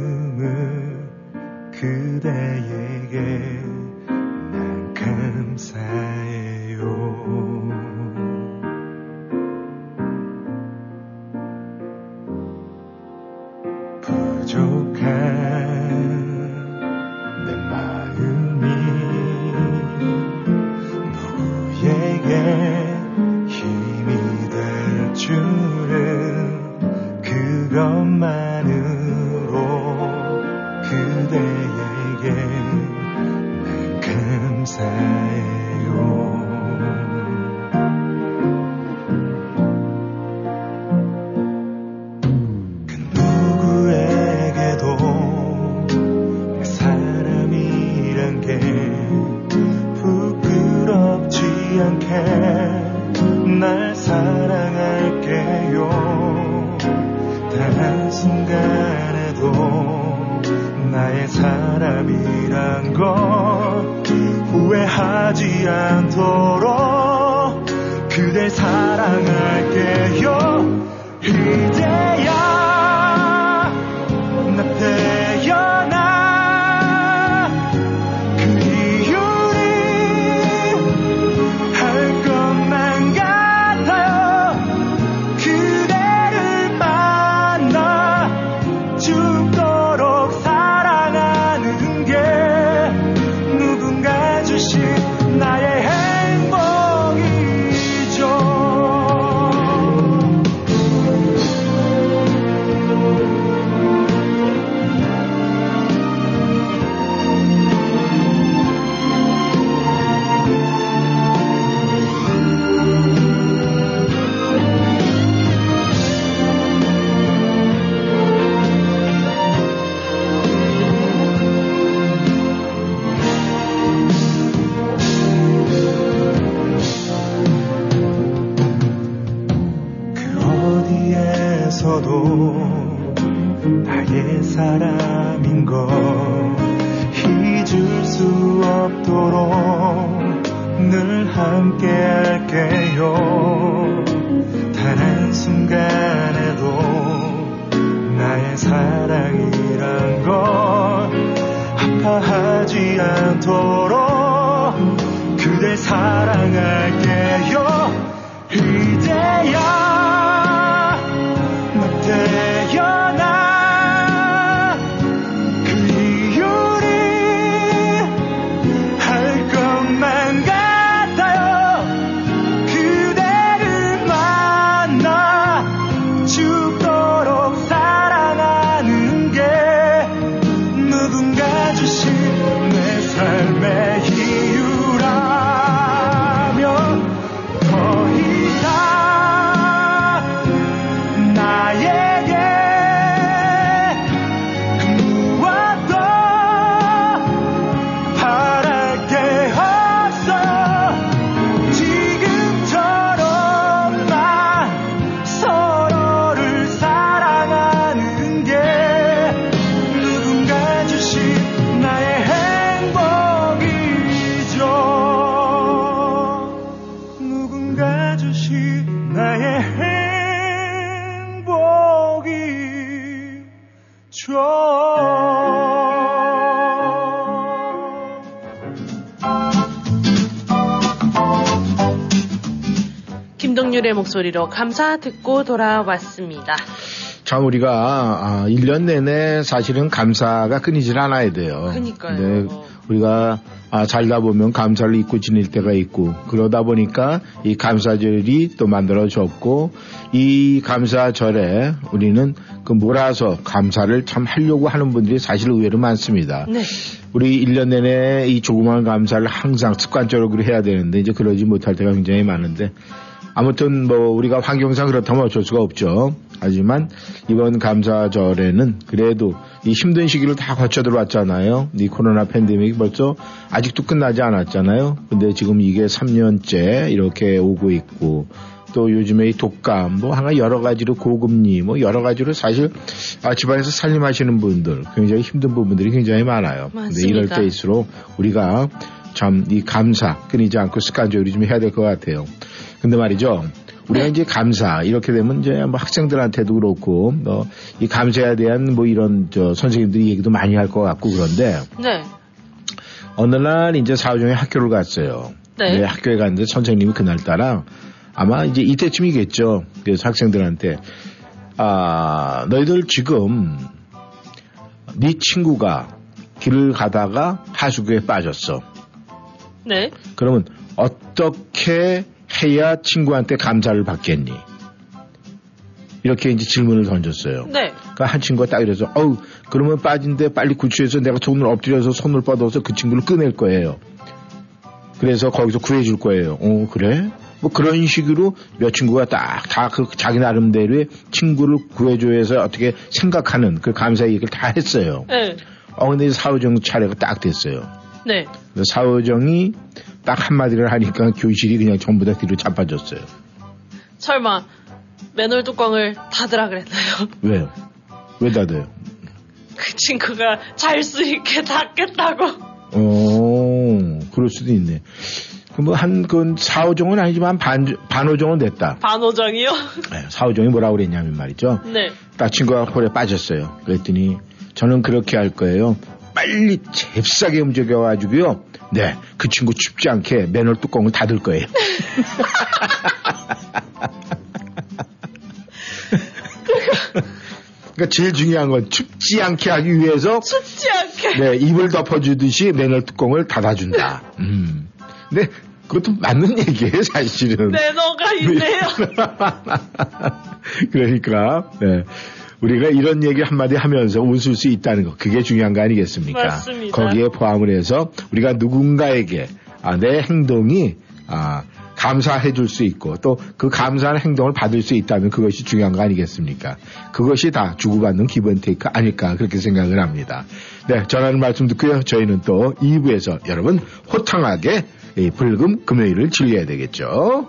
김동률의 목소리로 감사 듣고 돌아왔습니다. 참 우리가 아, 1년 내내 사실은 감사가 끊이질 않아야 돼요. 그러니까요. 우리가 아, 살다 보면 감사를 잊고 지낼 때가 있고 그러다 보니까 이 감사절이 또 만들어졌고 이 감사절에 우리는 그 몰아서 감사를 참 하려고 하는 분들이 사실 의외로 많습니다. 네. 우리 1년 내내 이 조그마한 감사를 항상 습관적으로 해야 되는데 이제 그러지 못할 때가 굉장히 많은데 아무튼 뭐 우리가 환경상 그렇다면 어쩔 수가 없죠. 하지만 이번 감사절에는 그래도 이 힘든 시기를 다 거쳐 들어왔잖아요. 이 코로나 팬데믹이 벌써 아직도 끝나지 않았잖아요. 근데 지금 이게 3년째 이렇게 오고 있고 또 요즘에 이 독감 뭐 하나 여러 가지로 고금리 뭐 여러 가지로 사실 아, 집안에서 살림하시는 분들 굉장히 힘든 부분들이 굉장히 많아요. 근데 이럴 맞습니다. 때일수록 우리가 참 이 감사 끊이지 않고 습관적으로 좀 해야 될 것 같아요. 근데 말이죠. 우리가 이제 감사 이렇게 되면 이제 뭐 학생들한테도 그렇고 뭐이 감사에 대한 뭐 이런 저 선생님들이 얘기도 많이 할 것 같고 그런데 네. 어느 날 이제 사회중에 학교를 갔어요. 네. 학교에 갔는데 선생님이 그날 따라 아마 이제 이때쯤이겠죠. 그래서 학생들한테 아 너희들 지금 네 친구가 길을 가다가 하수구에 빠졌어. 네. 그러면 어떻게 해야 친구한테 감사를 받겠니? 이렇게 이제 질문을 던졌어요. 네. 그러니까 한 친구가 딱 이래서, 어우, 그러면 빠진데 빨리 구출해서 내가 손을 엎드려서 손을 뻗어서 그 친구를 꺼낼 거예요. 그래서 거기서 구해줄 거예요. 어, 그래? 뭐 그런 식으로 몇 친구가 딱 다 그 자기 나름대로의 친구를 구해줘야 해서 어떻게 생각하는 그 감사 얘기를 다 했어요. 네. 어, 근데 사후정 차례가 딱 됐어요. 네. 근데 사후정이 딱 한마디를 하니까 교실이 그냥 전부 다 뒤로 자빠졌어요. 설마 맨홀 뚜껑을 닫으라 그랬나요? 왜요? 왜 닫아요? 그 친구가 잘 수 있게 닫겠다고. 어, 그럴 수도 있네. 그뭐 한, 그, 사호종은 아니지만 반, 반호종은 됐다. 반호정이요? 네, 사호종이 뭐라고 그랬냐면 말이죠. 네. 딱 친구가 홀에 빠졌어요. 그랬더니 저는 그렇게 할 거예요. 빨리 잽싸게 움직여가지고요. 네, 그 친구 춥지 않게 맨홀 뚜껑을 닫을 거예요. 그러니까 제일 중요한 건 춥지 않게 하기 위해서 춥지 않게. 네, 입을 덮어주듯이 맨홀 뚜껑을 닫아준다. 음. 근데 그것도 맞는 얘기예요, 사실은. 매너가 있네요. 그러니까 네. 우리가 이런 얘기 한마디 하면서 웃을 수 있다는 거 그게 중요한 거 아니겠습니까? 맞습니다. 거기에 포함을 해서 우리가 누군가에게 아, 내 행동이 아, 감사해 줄 수 있고 또 그 감사한 행동을 받을 수 있다면 그것이 중요한 거 아니겠습니까? 그것이 다 주고받는 기본 테이크 아닐까 그렇게 생각을 합니다. 네, 전하는 말씀 듣고요. 저희는 또 2부에서 여러분 호탕하게 이 불금 금요일을 즐겨야 되겠죠.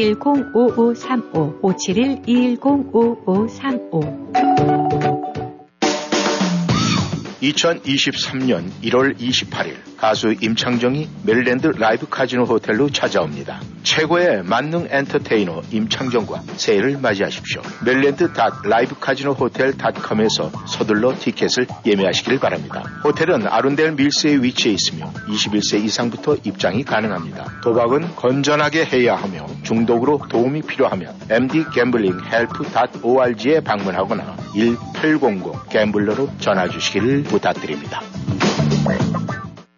571-210-5535 571-210-5535 2023년 1월 28일 가수 임창정이 메릴랜드 라이브 카지노 호텔로 찾아옵니다. 최고의 만능 엔터테이너 임창정과 새해를 맞이하십시오. Maryland dot Live Casino Hotel dot com에서 서둘러 티켓을 예매하시길 바랍니다. 호텔은 아룬델 밀스에 위치해 있으며 21세 이상부터 입장이 가능합니다. 도박은 건전하게 해야 하며 중독으로 도움이 필요하면 mdgamblinghelp.org에 방문하거나 1800 GAMBLER로 전화 주시기를 부탁드립니다.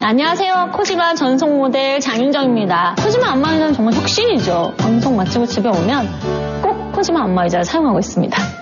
안녕하세요. 코지마 전속 모델 장윤정입니다. 코지마 안마의자는 정말 혁신이죠. 방송 마치고 집에 오면 꼭 코지마 안마의자를 사용하고 있습니다.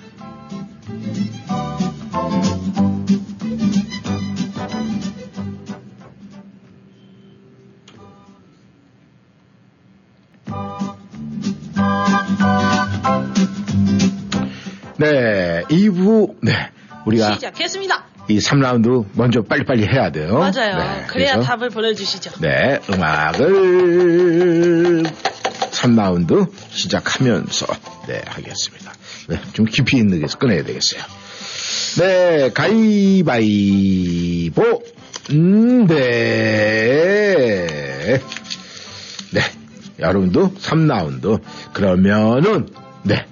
시작했습니다. 이 3라운드 먼저 빨리빨리 해야 돼요. 맞아요. 네, 그래야 그래서 답을 보내주시죠. 네, 음악을 3라운드 시작하면서 네, 하겠습니다. 네, 좀 깊이 있는 데서 꺼내야 되겠어요. 네, 가위바위보. 음, 네. 네, 여러분도 3라운드. 그러면은, 네,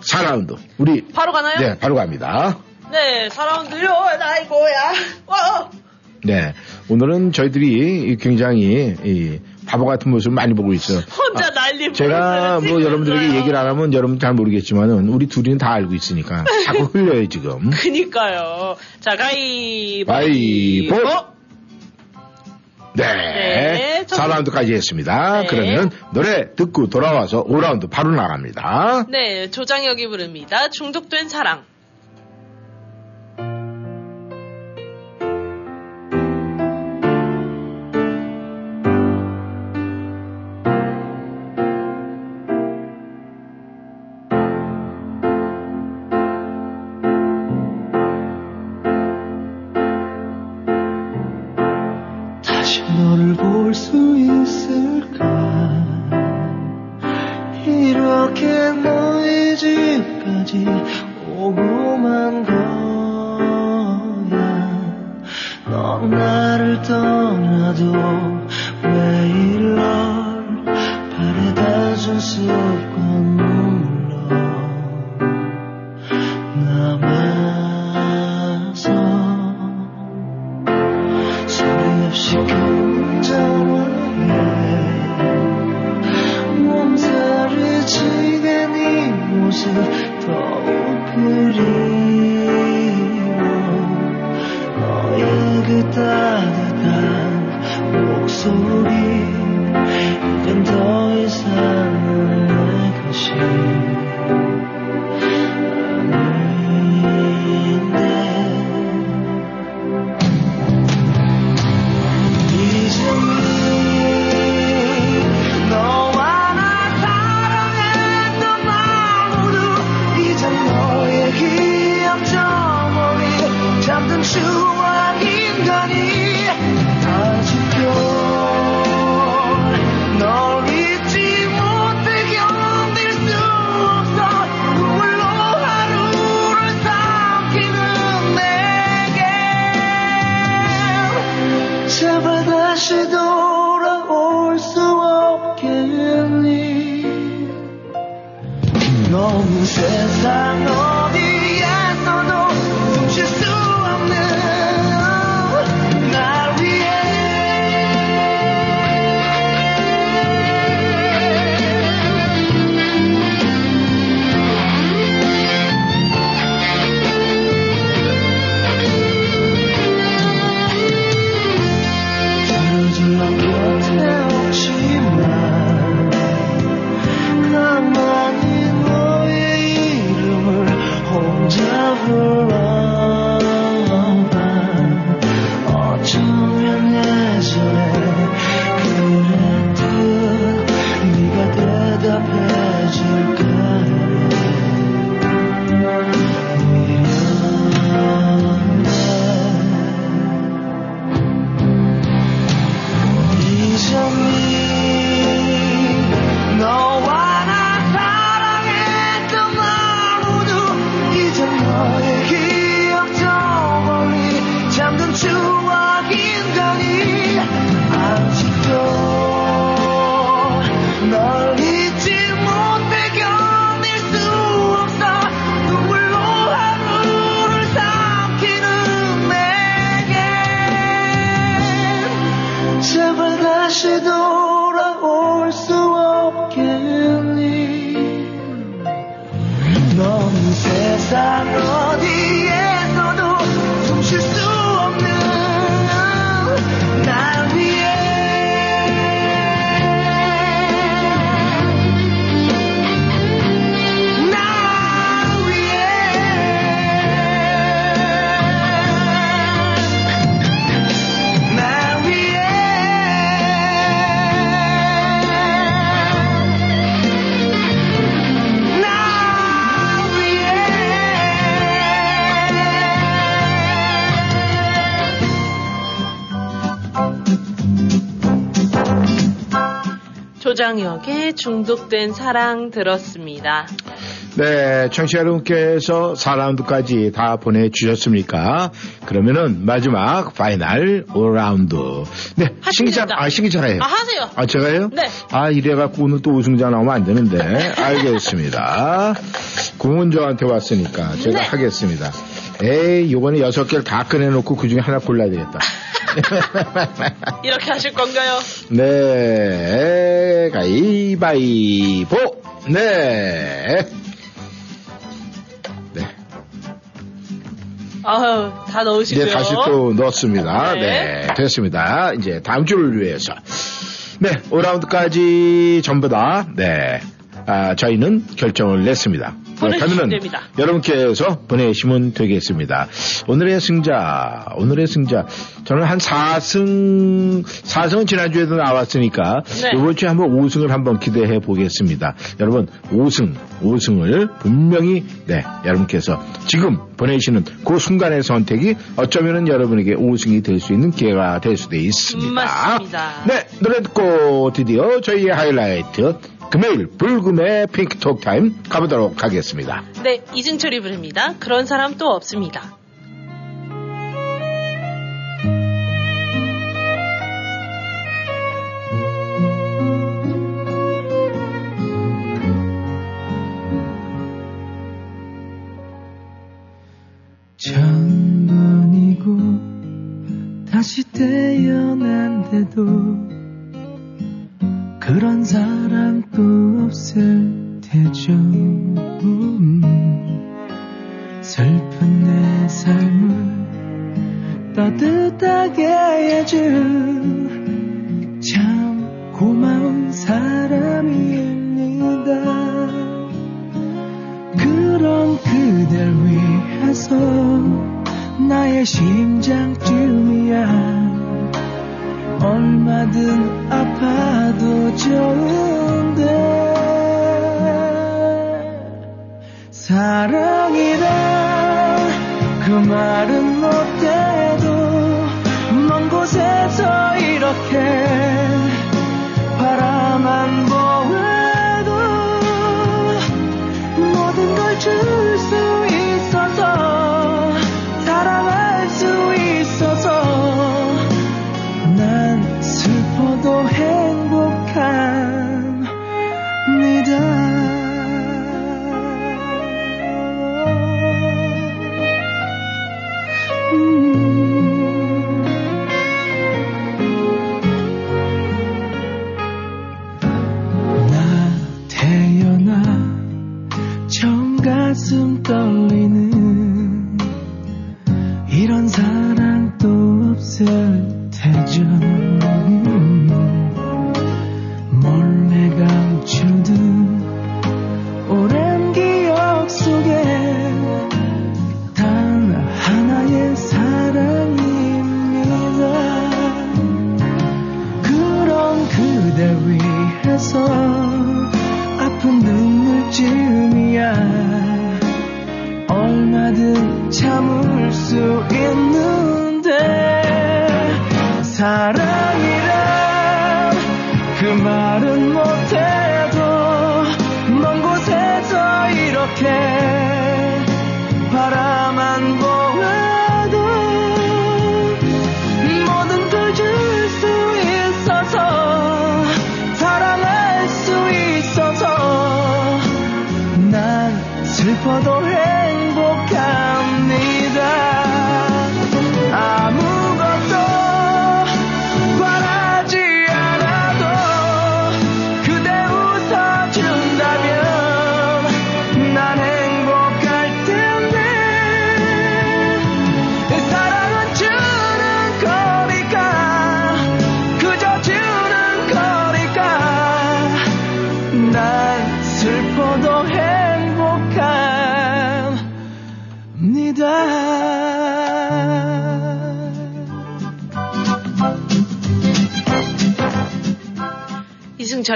4라운드. 우리. 바로 가나요? 네, 바로 갑니다. 네, 4라운드요. 나이고야. 와. 네, 오늘은 저희들이 굉장히 이 바보 같은 모습을 많이 보고 있어요. 혼자 난리 제가 뭐 여러분들에게 얘기를 안 하면 여러분 잘 모르겠지만은 우리 둘이는 다 알고 있으니까 자꾸 흘려요 지금. 그니까요. 자, 가위바위보. 바이보. 네. 네, 첫 4라운드까지 했습니다. 네. 그러면 노래 듣고 돌아와서 5라운드 바로 나갑니다. 네, 조장혁이 부릅니다. 중독된 사랑. 조장혁의 중독된 사랑 들었습니다. 네, 청취자 여러분께서 4라운드까지 다 보내주셨습니까? 그러면은 마지막 파이널 5라운드. 네, 신기자, 아, 신기자가요. 아, 하세요. 아, 제가요? 네. 아, 이래갖고 오늘 또 우승자 나오면 안 되는데. 알겠습니다. 공은 저한테 왔으니까 제가 네. 하겠습니다. 에이, 요번에 여섯 개를 다 꺼내놓고 그 중에 하나 골라야 되겠다. 이렇게 하실 건가요? 네, 가위바위보. 네. 아유, 다 넣으시고요. 이제 다시 또 넣었습니다. 네. 네. 됐습니다. 이제 다음 주를 위해서. 네, 5라운드까지 전부 다, 네. 아, 저희는 결정을 냈습니다. 보내주시면 그렇다면은 됩니다. 여러분께서 보내시면 되겠습니다. 오늘의 승자, 오늘의 승자. 저는 한 4승, 4승은 지난주에도 나왔으니까 네. 이번 주에 한번 5승을 한번 기대해 보겠습니다. 여러분, 5승, 5승을 분명히, 네, 여러분께서 지금 보내시는 그 순간의 선택이 어쩌면은 여러분에게 5승이 될 수 있는 기회가 될 수도 있습니다. 맞습니다. 네, 노래 듣고 드디어 저희의 하이라이트 금요일 불금의 핑크톡 타임 가보도록 하겠습니다. 네, 이승철이 부릅니다. 그런 사람 또 없습니다. 천번이고 다시 태어난데도 그런 사람 또 없을 테죠. 음, 슬픈 내 삶을 따뜻하게 해준 참 고마운 사람입니다 그런 그댈 위해서 나의 심장쯤이야 얼마든 아파도 좋은데 사랑이란 그 말은 못해도 먼 곳에서 이렇게 바라만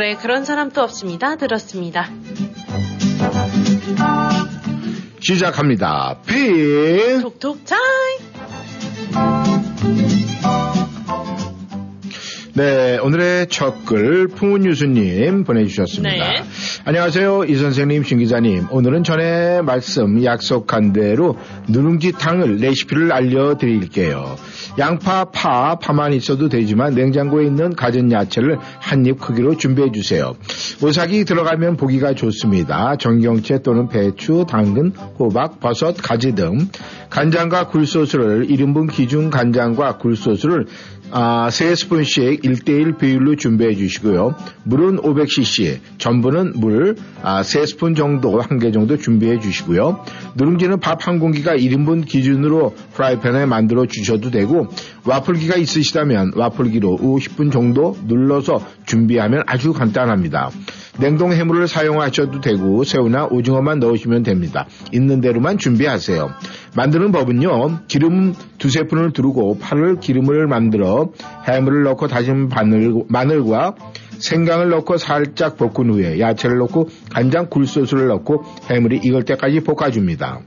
이승철의 그런 사람도 없습니다. 들었습니다. 시작합니다. 픽! 톡톡 타임! 네, 오늘의 첫 글 풍은유수님 보내주셨습니다. 네. 안녕하세요, 이 선생님, 신 기자님. 오늘은 전에 말씀 약속한 대로 누룽지 탕을 레시피를 알려드릴게요. 양파, 파, 파만 있어도 되지만 냉장고에 있는 가진 야채를 한 입 크기로 준비해 주세요. 오삭이 들어가면 보기가 좋습니다. 정경채 또는 배추, 당근, 호박, 버섯, 가지 등 간장과 굴소스를 1인분 기준 간장과 굴소스를 아, 3스푼씩 1대1 비율로 준비해 주시고요. 물은 500cc, 전분은 물 아, 3스푼 정도, 한 개 정도 준비해 주시고요. 누룽지는 밥 한 공기가 1인분 기준으로 프라이팬에 만들어 주셔도 되고 와플기가 있으시다면 와플기로 50분 정도 눌러서 준비하면 아주 간단합니다. 냉동 해물을 사용하셔도 되고 새우나 오징어만 넣으시면 됩니다. 있는 대로만 준비하세요. 만드는 법은요. 기름 두세 푼을 두르고 파를 기름을 만들어 해물을 넣고 다진 마늘, 마늘과 생강을 넣고 살짝 볶은 후에 야채를 넣고 간장 굴소스를 넣고 해물이 익을 때까지 볶아줍니다.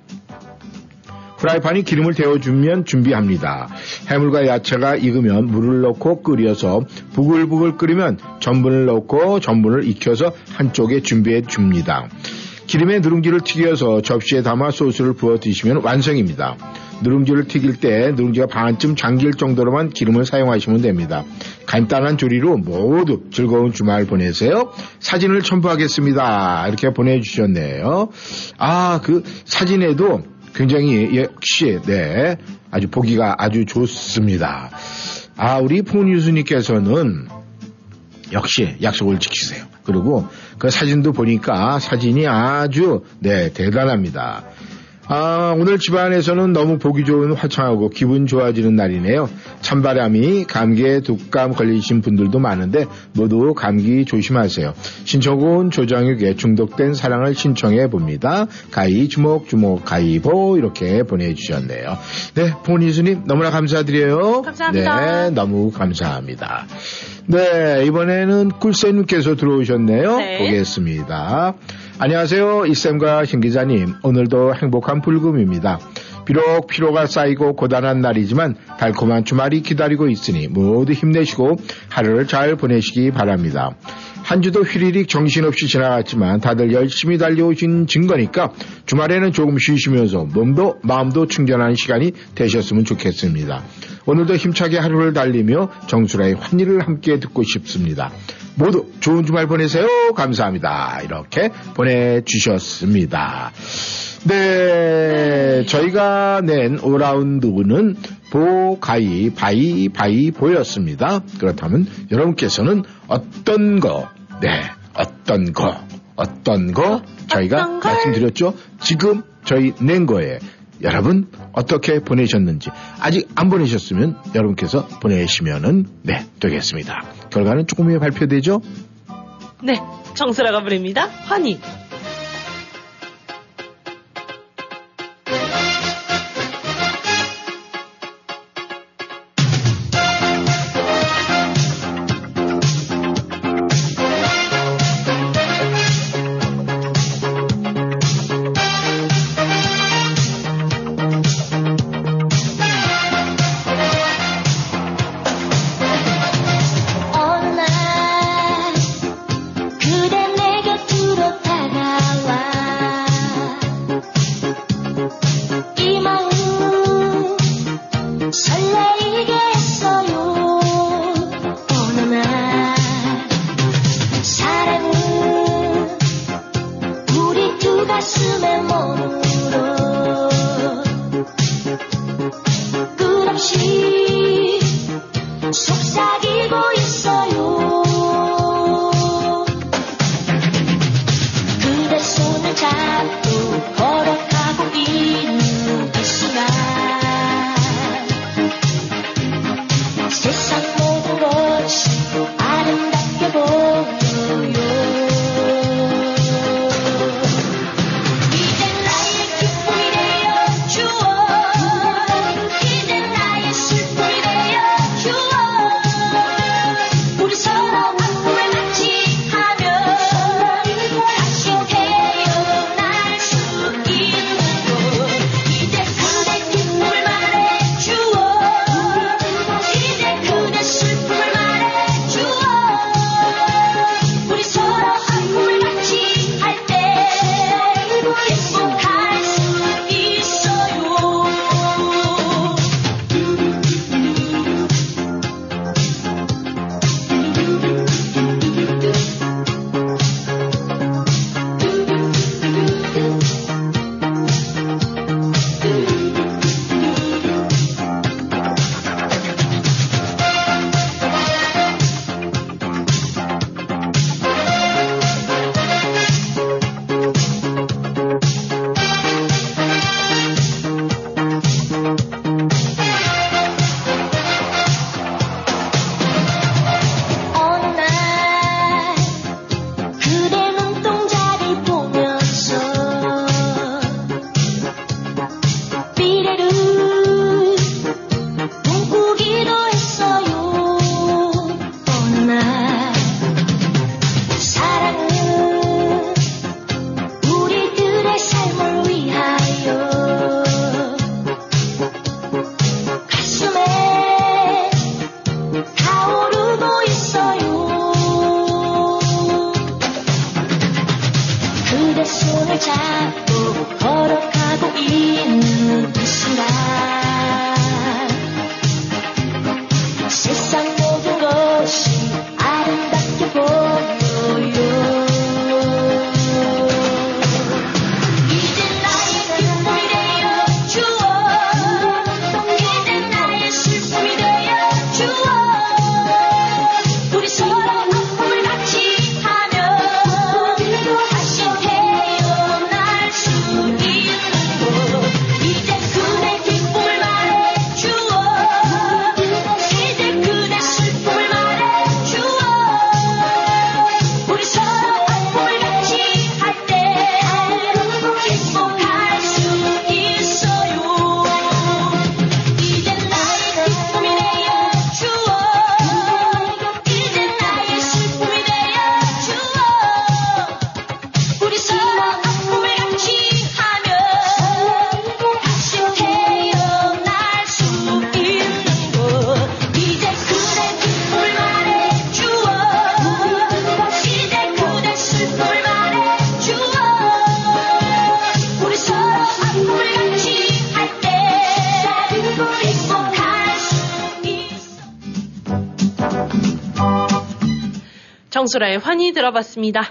프라이팬이 기름을 데워주면 준비합니다. 해물과 야채가 익으면 물을 넣고 끓여서 부글부글 끓이면 전분을 넣고 전분을 익혀서 한쪽에 준비해 줍니다. 기름에 누룽지를 튀겨서 접시에 담아 소스를 부어 드시면 완성입니다. 누룽지를 튀길 때 누룽지가 반쯤 잠길 정도로만 기름을 사용하시면 됩니다. 간단한 조리로 모두 즐거운 주말 보내세요. 사진을 첨부하겠습니다. 이렇게 보내주셨네요. 아, 그 사진에도 굉장히 역시 네 아주 보기가 아주 좋습니다. 아 우리 포뉴스님께서는 역시 약속을 지키세요. 그리고 그 사진도 보니까 사진이 아주 네 대단합니다. 아, 오늘 집안에서는 너무 보기 좋은 화창하고 기분 좋아지는 날이네요. 찬바람이 감기에 독감 걸리신 분들도 많은데 모두 감기 조심하세요. 신청은 조장육의 중독된 사랑을 신청해 봅니다. 가이 주목 주목 가이보 이렇게 보내주셨네요. 네, 포니스님 너무나 감사드려요. 감사합니다. 네, 너무 감사합니다. 네, 이번에는 꿀쌤님께서 들어오셨네요. 네. 보겠습니다. 안녕하세요. 이쌤과 신 기자님. 오늘도 행복한 불금입니다. 비록 피로가 쌓이고 고단한 날이지만 달콤한 주말이 기다리고 있으니 모두 힘내시고 하루를 잘 보내시기 바랍니다. 한 주도 휘리릭 정신없이 지나갔지만 다들 열심히 달려오신 증거니까 주말에는 조금 쉬시면서 몸도 마음도 충전하는 시간이 되셨으면 좋겠습니다. 오늘도 힘차게 하루를 달리며 정수라의 환희를 함께 듣고 싶습니다. 모두 좋은 주말 보내세요. 감사합니다. 이렇게 보내주셨습니다. 네, 저희가 낸 5라운드는 보, 가이, 바이, 바이 보였습니다. 그렇다면 여러분께서는 어떤 거, 네, 어떤 거, 어떤 거 저희가 어떤 걸? 말씀드렸죠? 지금 저희 낸 거에 여러분 어떻게 보내셨는지 아직 안 보내셨으면 여러분께서 보내시면은 네 되겠습니다. 결과는 조금 후에 발표되죠? 네, 정수라가 부릅니다. 환희. 정수라의 환희 들어봤습니다.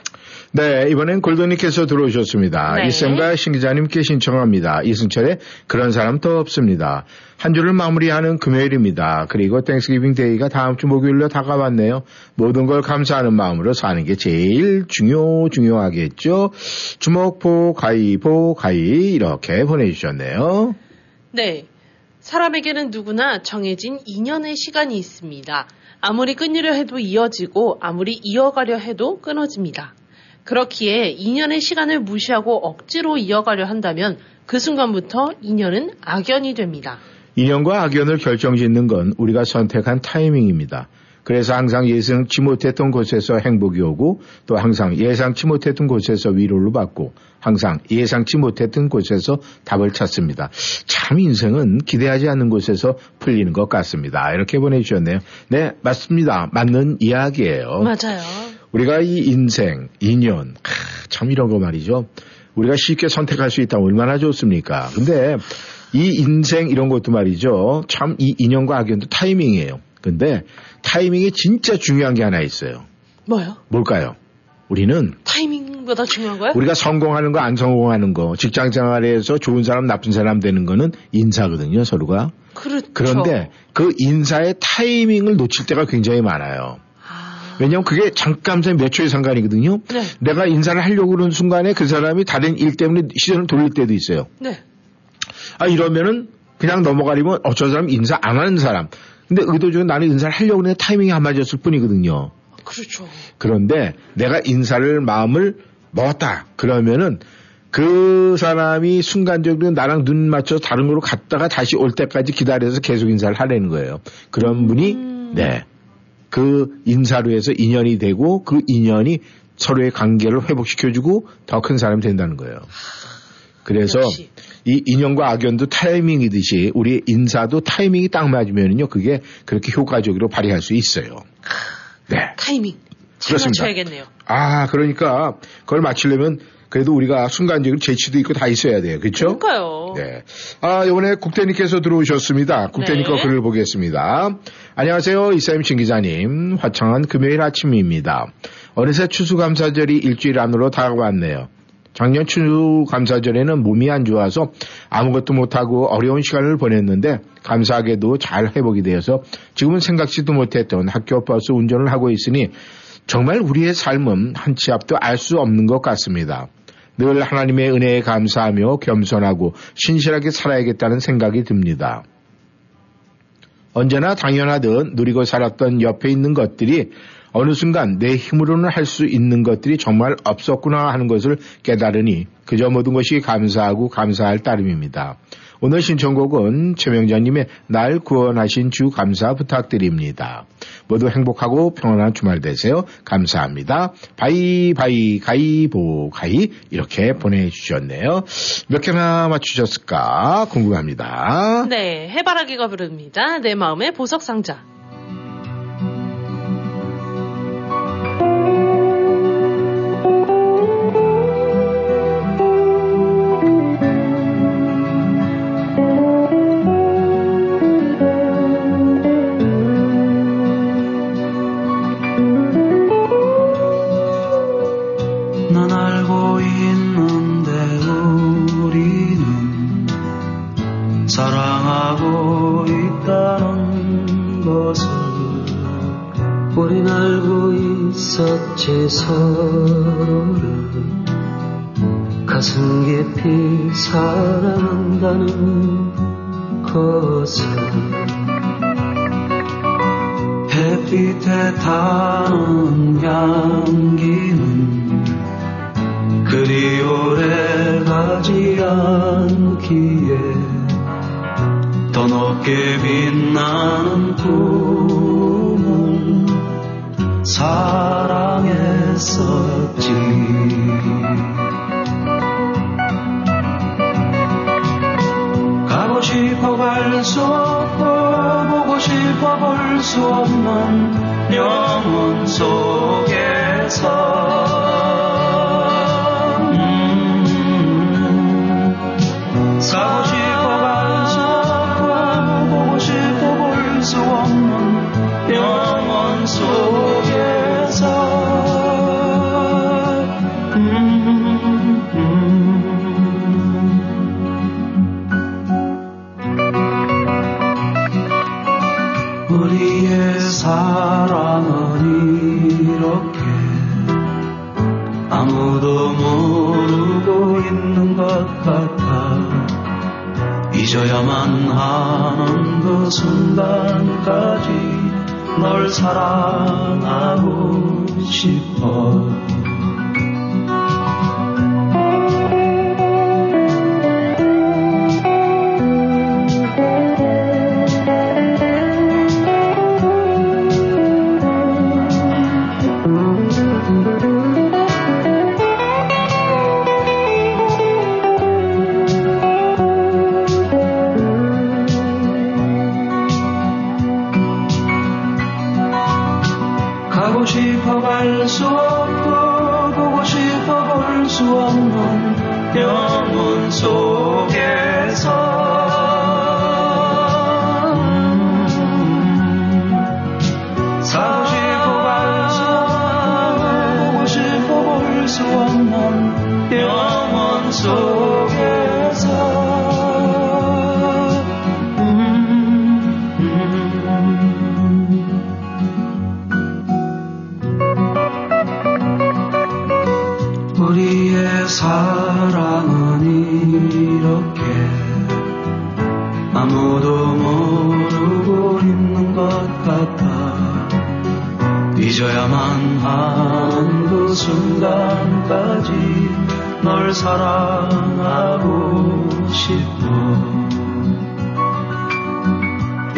네, 이번엔 골든님께서 들어오셨습니다. 네. 이쌤과 신 기자님께 신청합니다. 이승철의 그런 사람 더 없습니다. 한 주를 마무리하는 금요일입니다. 그리고 Thanksgiving Day가 다음 주 목요일로 다가왔네요. 모든 걸 감사하는 마음으로 사는 게 제일 중요, 중요하겠죠. 주먹보, 가위보, 가위 이렇게 보내주셨네요. 네. 사람에게는 누구나 정해진 인연의 시간이 있습니다. 아무리 끊으려 해도 이어지고 아무리 이어가려 해도 끊어집니다. 그렇기에 인연의 시간을 무시하고 억지로 이어가려 한다면 그 순간부터 인연은 악연이 됩니다. 인연과 악연을 결정짓는 건 우리가 선택한 타이밍입니다. 그래서 항상 예상치 못했던 곳에서 행복이 오고 또 항상 예상치 못했던 곳에서 위로를 받고 항상 예상치 못했던 곳에서 답을 찾습니다. 참 인생은 기대하지 않는 곳에서 풀리는 것 같습니다. 이렇게 보내주셨네요. 네, 맞습니다. 맞는 이야기예요. 맞아요. 우리가 이 인생, 인연, 하, 참 이런 거 말이죠. 우리가 쉽게 선택할 수 있다면 얼마나 좋습니까? 근데 이 인생 이런 것도 말이죠. 참 이 인연과 악연도 타이밍이에요. 근데 타이밍이 진짜 중요한 게 하나 있어요. 뭐요? 뭘까요? 우리는 타이밍보다 중요한 거야? 우리가 성공하는 거 안 성공하는 거 직장 생활에서 좋은 사람 나쁜 사람 되는 거는 인사거든요 서로가 그렇죠. 그런데 그 인사의 타이밍을 놓칠 때가 굉장히 많아요 왜냐하면 그게 잠깐 몇 초의 상관이거든요 네. 내가 인사를 하려고 그러는 순간에 그 사람이 다른 일 때문에 시선을 돌릴 때도 있어요 네. 아 이러면은 그냥 넘어가리면 어저 사람 인사 안 하는 사람 근데 의도적으로 나는 인사를 하려고 했는데 타이밍이 안 맞았을 뿐이거든요 그렇죠. 그런데 내가 인사를 마음을 먹었다. 그러면은 그 사람이 순간적으로 나랑 눈 맞춰 다른 곳으로 갔다가 다시 올 때까지 기다려서 계속 인사를 하려는 거예요. 그런 분이 네. 그 인사로 해서 인연이 되고 그 인연이 서로의 관계를 회복시켜주고 더 큰 사람이 된다는 거예요. 그래서 이 인연과 악연도 타이밍이듯이 우리 인사도 타이밍이 딱 맞으면요 그게 그렇게 효과적으로 발휘할 수 있어요. 네. 타이밍. 잘 그렇습니다. 맞춰야겠네요. 아, 그러니까 그걸 맞추려면 그래도 우리가 순간적으로 재치도 있고 다 있어야 돼요. 그렇죠? 그러니까요. 네. 아, 이번에 국대님께서 들어오셨습니다. 국대님 네. 거 글을 보겠습니다. 안녕하세요. 이사임 신 기자님. 화창한 금요일 아침입니다. 어느새 추수감사절이 일주일 안으로 다가왔네요. 작년 추수 감사절에는 몸이 안 좋아서 아무것도 못하고 어려운 시간을 보냈는데 감사하게도 잘 회복이 되어서 지금은 생각지도 못했던 학교 버스 운전을 하고 있으니 정말 우리의 삶은 한 치 앞도 알 수 없는 것 같습니다. 늘 하나님의 은혜에 감사하며 겸손하고 신실하게 살아야겠다는 생각이 듭니다. 언제나 당연하듯 누리고 살았던 옆에 있는 것들이 어느 순간 내 힘으로는 할 수 있는 것들이 정말 없었구나 하는 것을 깨달으니 그저 모든 것이 감사하고 감사할 따름입니다. 오늘 신청곡은 최명자님의 날 구원하신 주 감사 부탁드립니다. 모두 행복하고 평안한 주말 되세요. 감사합니다. 바이 바이 가이보 가이 이렇게 보내주셨네요. 몇 개나 맞추셨을까 궁금합니다. 네, 해바라기가 부릅니다. 내 마음의 보석 상자.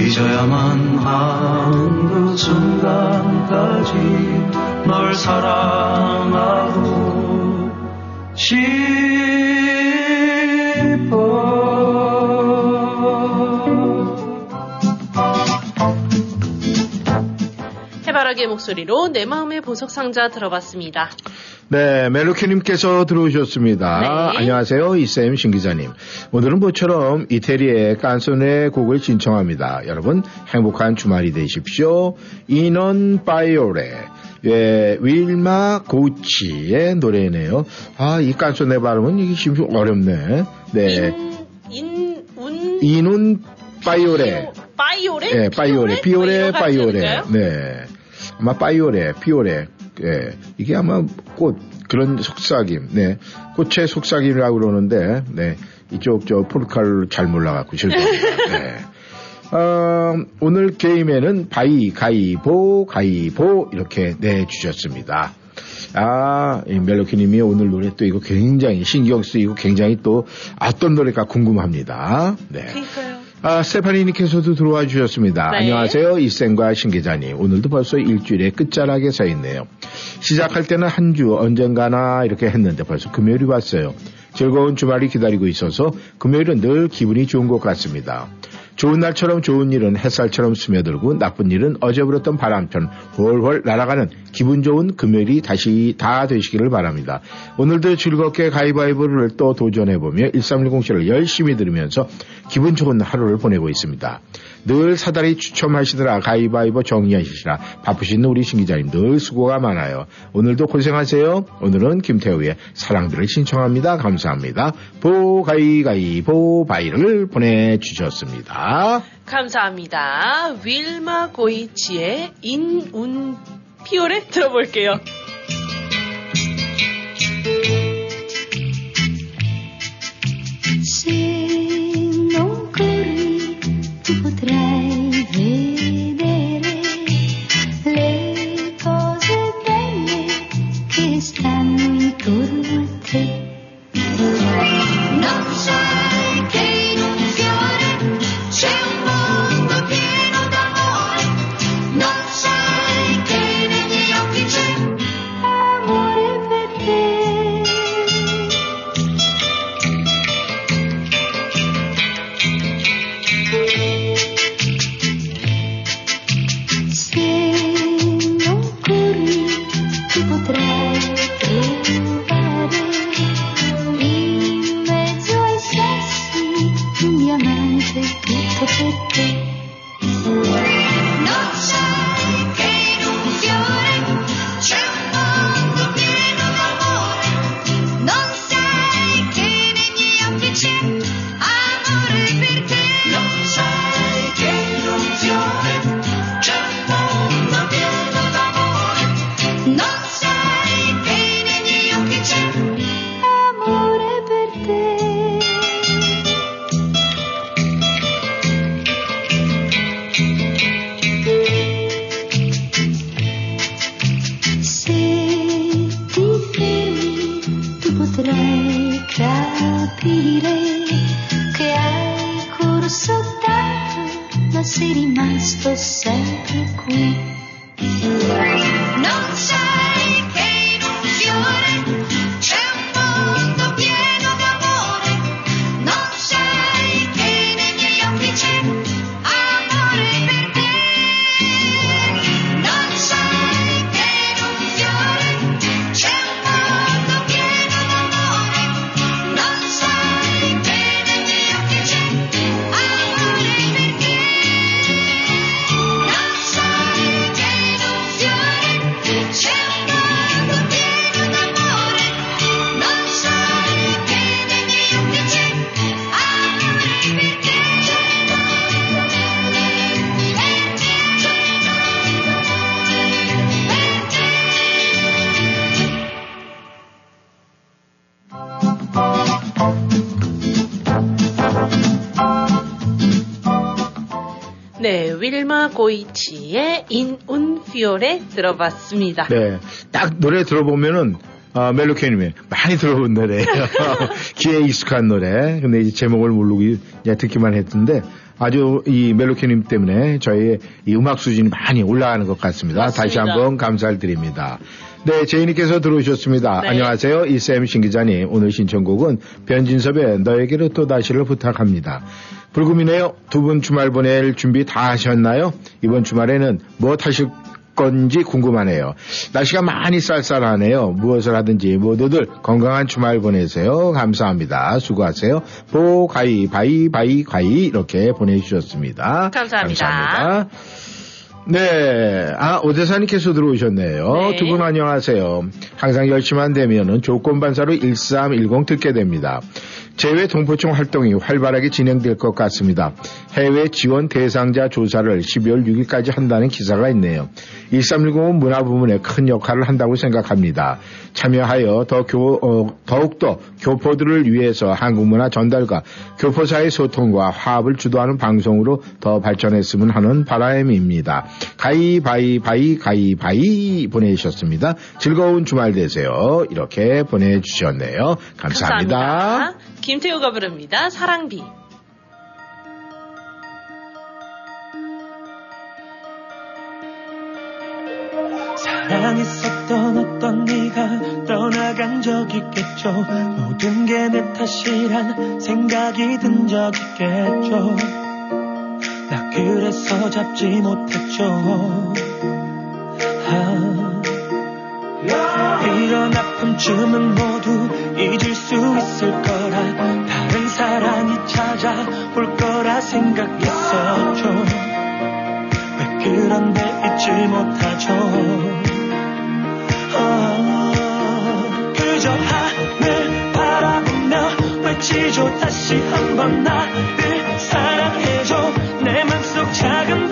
잊어야만 하는 그 순간까지 널 사랑하고 해바라기의 목소리로 내 마음의 보석 상자 들어봤습니다. 네, 멜로키님께서 들어오셨습니다. 네. 안녕하세요, 이쌤 신기자님. 오늘은 모처럼 이태리의 깐소네 곡을 신청합니다. 여러분, 행복한 주말이 되십시오. 이넌 바이오레. 예, 윌마 고치의 노래네요. 아, 이 깐소네 발음은 이게 좀 어렵네. 네. 인, 운, 이눈 바이오레. 바이오레? 예, 바이오레. 비오레, 뭐 이런 바이오레. 가지인가요? 네. 아마 바이오레, 비오레. 예. 이게 아마 꽃, 그런 속삭임. 네. 꽃의 속삭임이라고 그러는데, 네. 이쪽 저 포르칼 잘 몰라갖고 죄송합니다. 네. 어, 오늘 게임에는 바이, 가이보, 가이보 이렇게 내 주셨습니다. 아, 이 멜로키님이 오늘 노래 또 이거 굉장히 신경 쓰이고 굉장히 또 어떤 노래가 궁금합니다. 네. 아, 스테파니님께서도 들어와 주셨습니다. 네. 안녕하세요. 이쌤과 신 기자님. 오늘도 벌써 일주일의 끝자락에 서 있네요. 시작할 때는 한 주 언젠가나 이렇게 했는데 벌써 금요일이 왔어요. 즐거운 주말이 기다리고 있어서 금요일은 늘 기분이 좋은 것 같습니다. 좋은 날처럼 좋은 일은 햇살처럼 스며들고 나쁜 일은 어제 불었던 바람처럼 훨훨 날아가는 기분 좋은 금요일이 다시 다 되시기를 바랍니다. 오늘도 즐겁게 가위바위보를 또 도전해보며 1310쇼를 열심히 들으면서 기분 좋은 하루를 보내고 있습니다. 늘 사다리 추첨하시더라 가위바위보 정리하시라 바쁘신 우리 신 기자님 늘 수고가 많아요. 오늘도 고생하세요. 오늘은 김태우의 사랑들을 신청합니다. 감사합니다. 보가위가위보 바이를 보내주셨습니다. 감사합니다. 윌마 고이치의 인운 피오레 들어볼게요. Potrai vedere le cose belle che stanno intorno capire che hai corso tanto, ma sei rimasto sempre qui. 윌마 고이치의 인운 피오레 들어봤습니다. 네. 딱 노래 들어보면은, 아, 멜로케님이 많이 들어본 노래예요. 귀에 익숙한 노래. 근데 이제 제목을 모르고 듣기만 했던데 아주 이 멜로케님 때문에 저희의 이 음악 수준이 많이 올라가는 것 같습니다. 다시 맞습니다. 한번 감사를 드립니다. 네, 제이님께서 들어오셨습니다. 네. 안녕하세요. 이쌤 신기자님. 오늘 신청곡은 변진섭의 너에게로 또다시를 부탁합니다. 불금이네요. 두 분 주말 보낼 준비 다 하셨나요? 이번 주말에는 무엇 하실 건지 궁금하네요. 날씨가 많이 쌀쌀하네요. 무엇을 하든지 모두들 건강한 주말 보내세요. 감사합니다. 수고하세요. 보, 가이, 바이, 바이, 가이 이렇게 보내주셨습니다. 감사합니다. 감사합니다. 네. 아, 오대사님께서 들어오셨네요. 네. 두분 안녕하세요. 항상 열 시만 되면은 조건반사로 1310 듣게 됩니다. 제외 동포청 활동이 활발하게 진행될 것 같습니다. 해외 지원 대상자 조사를 12월 6일까지 한다는 기사가 있네요. 1310은 문화 부문에 큰 역할을 한다고 생각합니다. 참여하여 더 교, 어, 더욱더 교포들을 위해서 한국 문화 전달과 교포사의 소통과 화합을 주도하는 방송으로 더 발전했으면 하는 바람입니다. 가이바이바이 가이바이 보내주셨습니다. 즐거운 주말 되세요. 이렇게 보내주셨네요. 감사합니다. 감사합니다. 김태우가 부릅니다. 사랑비. 사랑했었던 어떤 네가 떠나간 적 있겠죠? 모든 게 내 탓이란 생각이 든 적 있겠죠? 그래서 잡지 못했죠. 아, 이런 아픔쯤은 모두 잊을 수 있을 거라 다른 사랑이 찾아올 거라 생각했었죠. 왜 그런데 잊지 못하죠 외치죠 다시 한번 나를 사랑해줘. 내 맘속 작은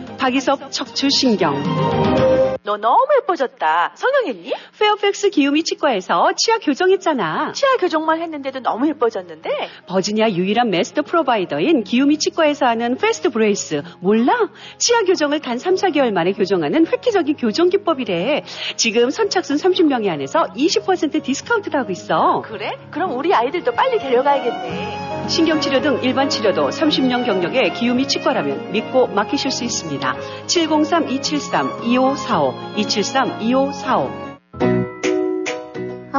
박이섭 척추신경 너 너무 예뻐졌다. 성형했니? 페어팩스 기우미 치과에서 치아 교정했잖아. 치아 교정만 했는데도 너무 예뻐졌는데? 버지니아 유일한 master provider인 기우미 치과에서 하는 Fast Brace 몰라? 치아 교정을 단 3, 4개월 만에 교정하는 획기적인 교정 기법이래. 지금 선착순 30명에 한해서 20% 디스카운트도 하고 있어. 그래? 그럼 우리 아이들도 빨리 데려가야겠네. 신경치료 등 일반 치료도 30년 경력의 기우미 치과라면 믿고 맡기실 수 있습니다. 703-273-2545, 273-2545.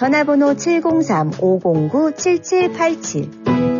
전화번호 703-509-7787.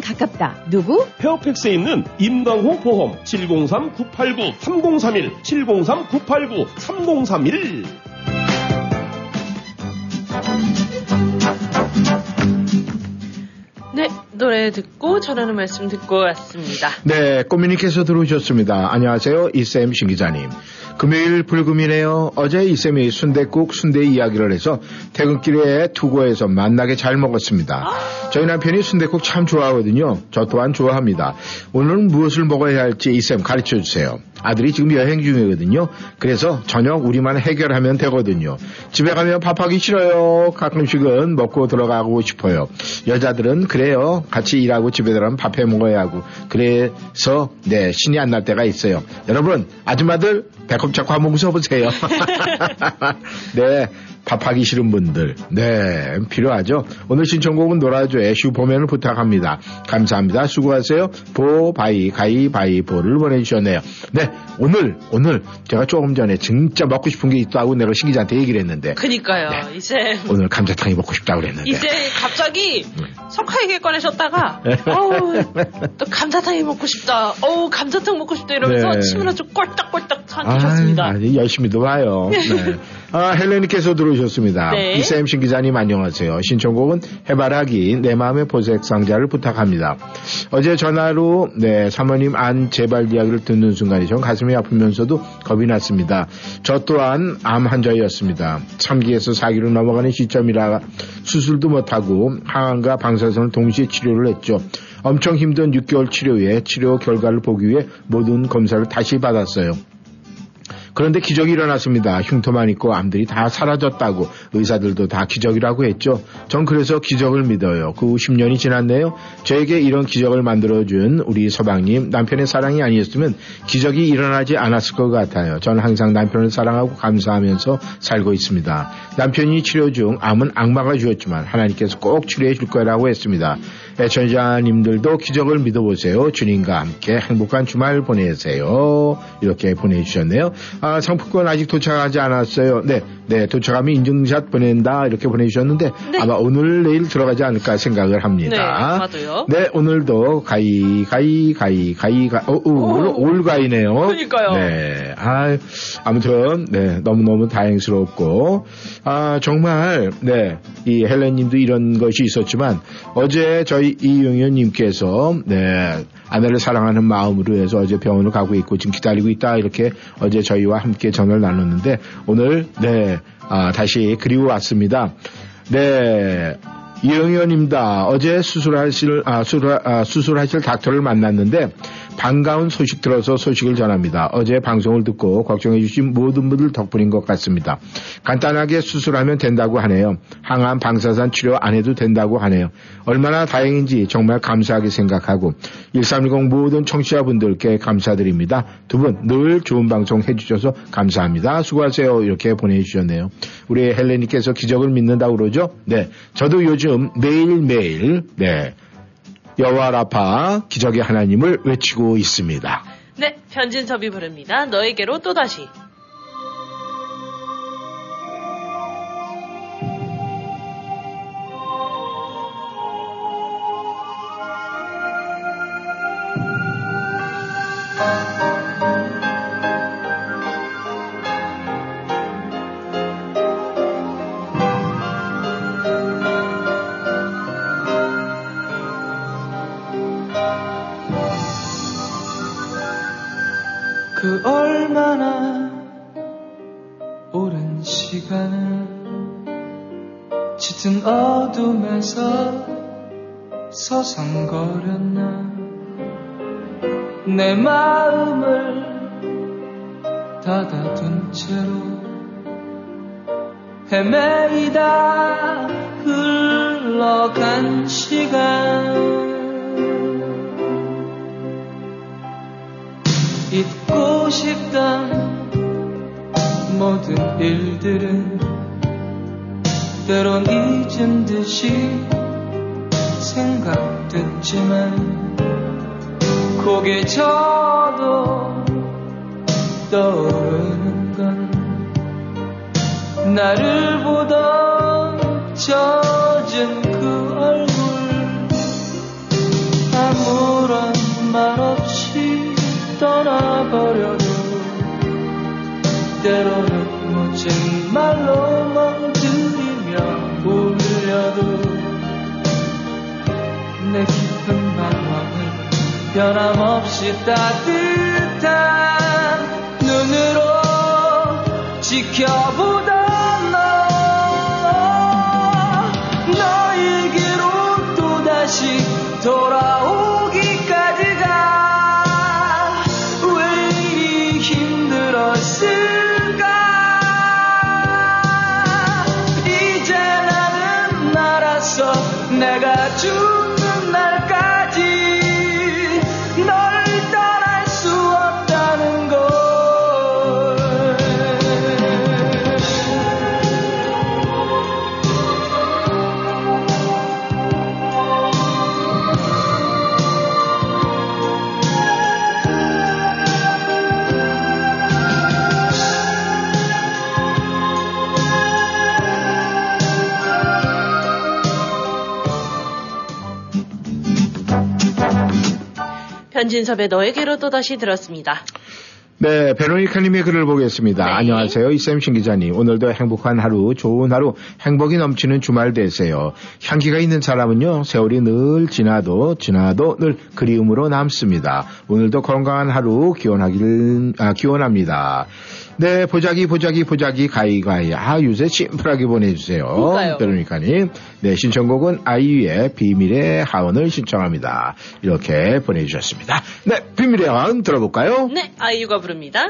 가깝다. 누구? 페어팩스에 있는 임강호 보험 703-989-3031 703-989-3031 네, 노래 듣고 전하는 말씀 듣고 왔습니다. 네, 꼬미님께서 들어오셨습니다. 안녕하세요. 이쌤 신 기자님. 금요일 불금이네요. 어제 이쌤이 순대국 순대 이야기를 해서 퇴근길에 투고해서 만나게 잘 먹었습니다. 저희 남편이 순대국 참 좋아하거든요. 저 또한 좋아합니다. 오늘은 무엇을 먹어야 할지 이쌤 가르쳐 주세요. 아들이 지금 여행 중이거든요. 그래서 저녁 우리만 해결하면 되거든요. 집에 가면 밥하기 싫어요. 가끔씩은 먹고 들어가고 싶어요. 여자들은 그래요. 같이 일하고 집에 들어가면 밥해 먹어야 하고. 그래서 네 신이 안 날 때가 있어요. 여러분 아줌마들 배꼽 잡고 한번 웃어보세요. 네. 밥하기 싫은 분들, 네, 필요하죠. 오늘 신청곡은 노라조의 슈퍼맨을 부탁합니다. 감사합니다. 수고하세요. 보, 바위, 가위, 바위, 보를 보내주셨네요. 네, 오늘, 오늘, 제가 조금 전에 진짜 먹고 싶은 게 있다고 내가 신기자한테 얘기를 했는데, 그니까요. 이제 오늘 감자탕이 먹고 싶다고 그랬는데. 이제 갑자기 음. 석화 얘기 꺼내셨다가 어우 또 감자탕이 먹고 싶다. 어우 감자탕 먹고 싶다 이러면서 네. 침을 아주 꼴딱꼴딱 삼키셨습니다. 아, 니 열심히도 봐요. 네. 아, 헬레니께서 들어 오셨습니다. 네. 이쌤 신 기자님 안녕하세요. 신청곡은 해바라기 내 마음의 보색 상자를 부탁합니다. 어제 전화로 네 사모님 안 재발 이야기를 듣는 순간에 전 가슴이 아프면서도 겁이 났습니다. 저 또한 암 환자였습니다. 3기에서 4기로 넘어가는 시점이라 수술도 못하고 항암과 방사선을 동시에 치료를 했죠. 엄청 힘든 6개월 치료 후에 치료 결과를 보기 위해 모든 검사를 다시 받았어요. 그런데 기적이 일어났습니다. 흉터만 있고 암들이 다 사라졌다고 의사들도 다 기적이라고 했죠. 전 그래서 기적을 믿어요. 그 후 10년이 지났네요. 저에게 이런 기적을 만들어준 우리 서방님 남편의 사랑이 아니었으면 기적이 일어나지 않았을 것 같아요. 전 항상 남편을 사랑하고 감사하면서 살고 있습니다. 남편이 치료 중 암은 악마가 주었지만 하나님께서 꼭 치료해 줄 거라고 했습니다. 애청자님들도 기적을 믿어보세요. 주님과 함께 행복한 주말 보내세요. 이렇게 보내주셨네요. 아, 상품권 아직 도착하지 않았어요. 네, 네, 도착하면 인증샷 보낸다. 이렇게 보내주셨는데 아마 오늘 내일 들어가지 않을까 생각을 합니다. 네, 아마도요. 네, 오늘도 가이, 가이, 가이, 가이, 가, 어, 어, 올, 올가이네요. 그러니까요. 네, 아, 아무튼, 네, 너무너무 다행스럽고, 아, 정말, 네, 이 헬렌님도 이런 것이 있었지만, 어제 저희 이용현님께서, 네, 아내를 사랑하는 마음으로 해서 어제 병원을 가고 있고 지금 기다리고 있다 이렇게 어제 저희와 함께 전화를 나눴는데 오늘 네 아, 다시 그리워 왔습니다. 네 이영현입니다. 어제 수술하실 아, 수술, 아, 수술하실 닥터를 만났는데 반가운 소식 들어서 소식을 전합니다. 어제 방송을 듣고 걱정해 주신 모든 분들 덕분인 것 같습니다. 간단하게 수술하면 된다고 하네요. 항암 방사선 치료 안 해도 된다고 하네요. 얼마나 다행인지 정말 감사하게 생각하고 1310 모든 청취자분들께 감사드립니다. 두 분 늘 좋은 방송 해주셔서 감사합니다. 수고하세요. 이렇게 보내주셨네요. 우리 헬레니께서 기적을 믿는다고 그러죠? 네. 저도 요즘 매일매일 네. 여호와라파 기적의 하나님을 외치고 있습니다. 네, 변진섭이 부릅니다. 너에게로 또다시. 얼마나 오랜 시간을 짙은 어둠에서 서성거렸나. 내 마음을 닫아둔 채로 헤매이다 흘러간 시간. 잊고 싶던 모든 일들은 때론 잊은 듯이 생각됐지만 고개 저도 떠오르는 건 나를 보던 젖 떠나버려도 때로는 멋진 말로 멍들이며 울려도 내 깊은 방황을 변함없이 따뜻한 눈으로 지켜보던 내 변진섭의 너에게로 또다시 들었습니다. 네, 베로니카님의 글을 보겠습니다. 네. 안녕하세요. 이쌤 신 기자님. 오늘도 행복한 하루, 좋은 하루, 행복이 넘치는 주말 되세요. 향기가 있는 사람은요, 세월이 늘 지나도, 지나도 늘 그리움으로 남습니다. 오늘도 건강한 하루 기원하길, 아, 기원합니다. 네, 보자기, 보자기, 보자기, 가이가이. 아, 요새 심플하게 보내주세요. 그러니까요. 베로니카님. 네, 신청곡은 아이유의 비밀의 하원을 신청합니다. 이렇게 보내주셨습니다. 네, 비밀의 하원 들어볼까요? 네, 아이유가 부릅니다.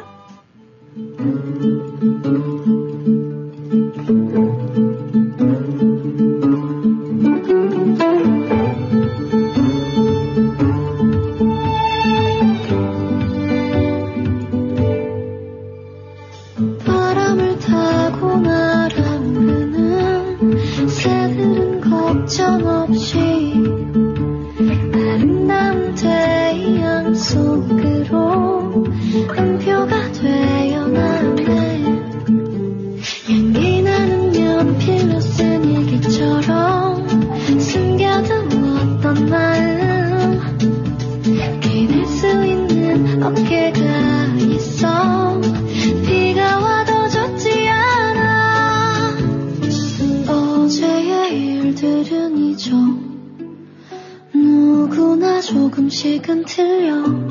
조금씩은 틀려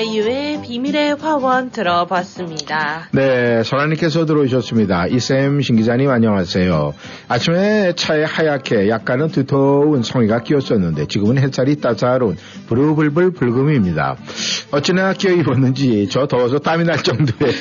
행복학원 들어봤습니다. 네, 설아님께서 들어오셨습니다. 이쌤 신기자님 안녕하세요. 아침에 차에 하얗게 약간은 두터운 성의가 끼었었는데 지금은 햇살이 따사로운 부르불불 불금입니다. 어찌나 끼어 입었는지 저 더워서 땀이 날 정도예요.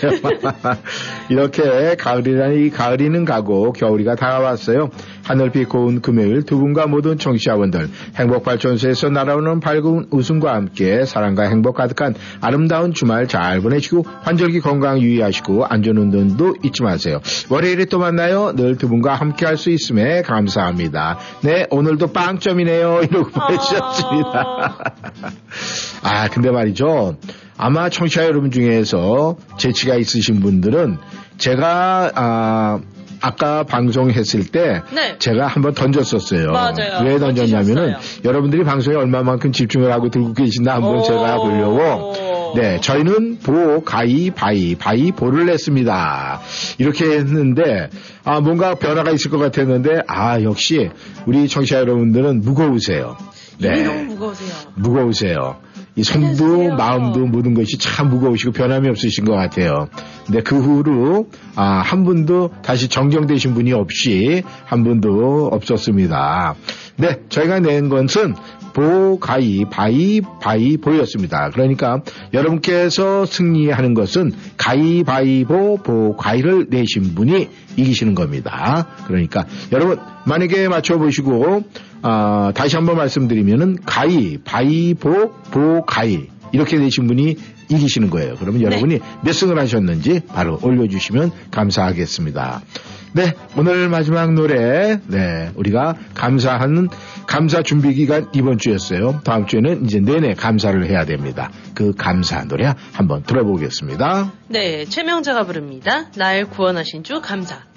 이렇게 가을이라니 가을이는 가고 겨울이가 다가왔어요. 하늘빛 고운 금요일 두 분과 모든 청취자분들 행복발전소에서 날아오는 밝은 웃음과 함께 사랑과 행복 가득한 아름다운 주말 잘 보내시고 환절기 건강 유의하시고 안전운전도 잊지 마세요. 월요일에 또 만나요. 늘 두 분과 함께 할 수 있음에 감사합니다. 네, 오늘도 빵점이네요. 이러고 보내주셨습니다. 아, 근데 말이죠. 아마 청취자 여러분 중에서 재치가 있으신 분들은 제가 아 아까 방송했을 때 네. 제가 한번 던졌었어요. 맞아요. 왜 던졌냐면은 여러분들이 방송에 얼마만큼 집중을 하고 들고 계신다 한번 제가 보려고 네, 저희는 보, 가위, 바위, 바위, 보를 냈습니다. 이렇게 했는데, 아, 뭔가 변화가 있을 것 같았는데, 아, 역시 우리 청취자 여러분들은 무거우세요. 네. 너무 무거우세요. 무거우세요. 이 손도 마음도 모든 것이 참 무거우시고 변함이 없으신 것 같아요. 근데 그 후로 아, 한 분도 다시 정정되신 분이 없이 한 분도 없었습니다. 네, 저희가 낸 것은 보 가위 바위 바위 보였습니다. 그러니까 여러분께서 승리하는 것은 가위바위보 보가위를 내신 분이 이기시는 겁니다. 그러니까 여러분 만약에 맞춰보시고 아, 다시 한번 말씀드리면은 가위 바위보 보가위 이렇게 내신 분이 이기시는 거예요. 그러면 여러분이 몇 승을 하셨는지 바로 올려주시면 감사하겠습니다. 네, 오늘 마지막 노래, 네, 우리가 감사하는, 감사 준비 기간 이번 주였어요. 다음 주에는 이제 내내 감사를 해야 됩니다. 그 감사 노래 한번 들어보겠습니다. 네, 최명자가 부릅니다. 날 구원하신 주 감사.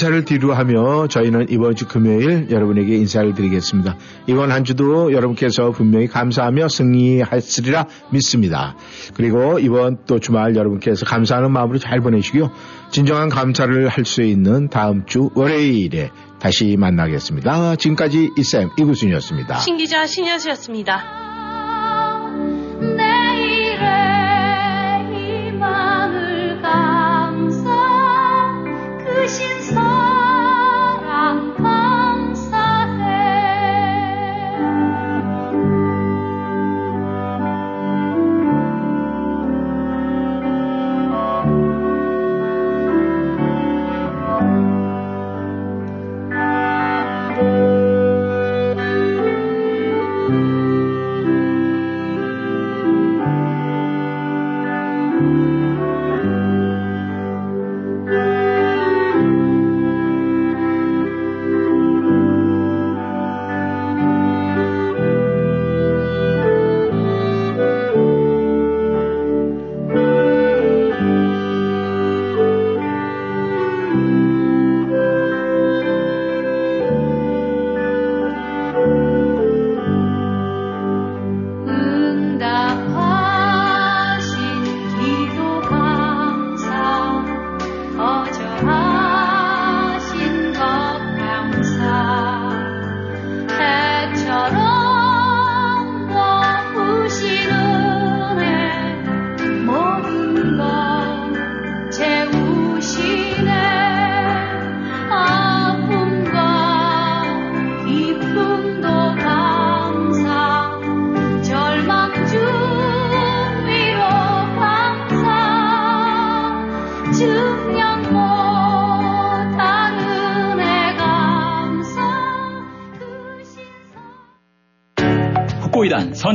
네, 이 감사를 뒤로 하며 저희는 이번 주 금요일 여러분에게 인사를 드리겠습니다. 이번 한 주도 여러분께서 분명히 감사하며 승리하시리라 믿습니다. 그리고 이번 또 주말 여러분께서 감사하는 마음으로 잘 보내시고요. 진정한 감사를 할 수 있는 다음 주 월요일에 다시 만나겠습니다. 지금까지 이쌤 이구순이었습니다. 신기자 신여수였습니다.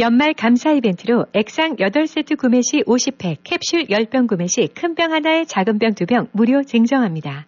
연말 감사 이벤트로 액상 8세트 구매 시 50팩, 캡슐 10병 구매 시 큰 병 하나에 작은 병 2병 무료 증정합니다.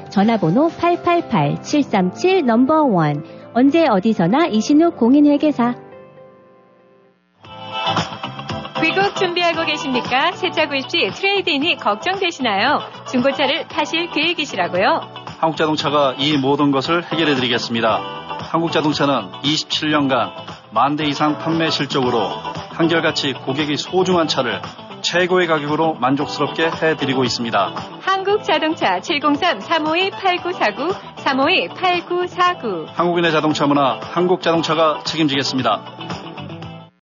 전화번호 888-737 number one 언제 어디서나 이신욱 공인회계사 귀국 준비하고 계십니까? 세차 구입 시 트레이드인이 걱정되시나요? 중고차를 파실 계획이시라고요? 한국자동차가 이 모든 것을 해결해 드리겠습니다. 한국자동차는 27년간 만 대 이상 판매 실적으로 한결같이 고객이 소중한 차를 최고의 가격으로 만족스럽게 해드리고 있습니다. 한국자동차 703-352-8949, 352-8949. 한국인의 자동차 문화 한국자동차가 책임지겠습니다.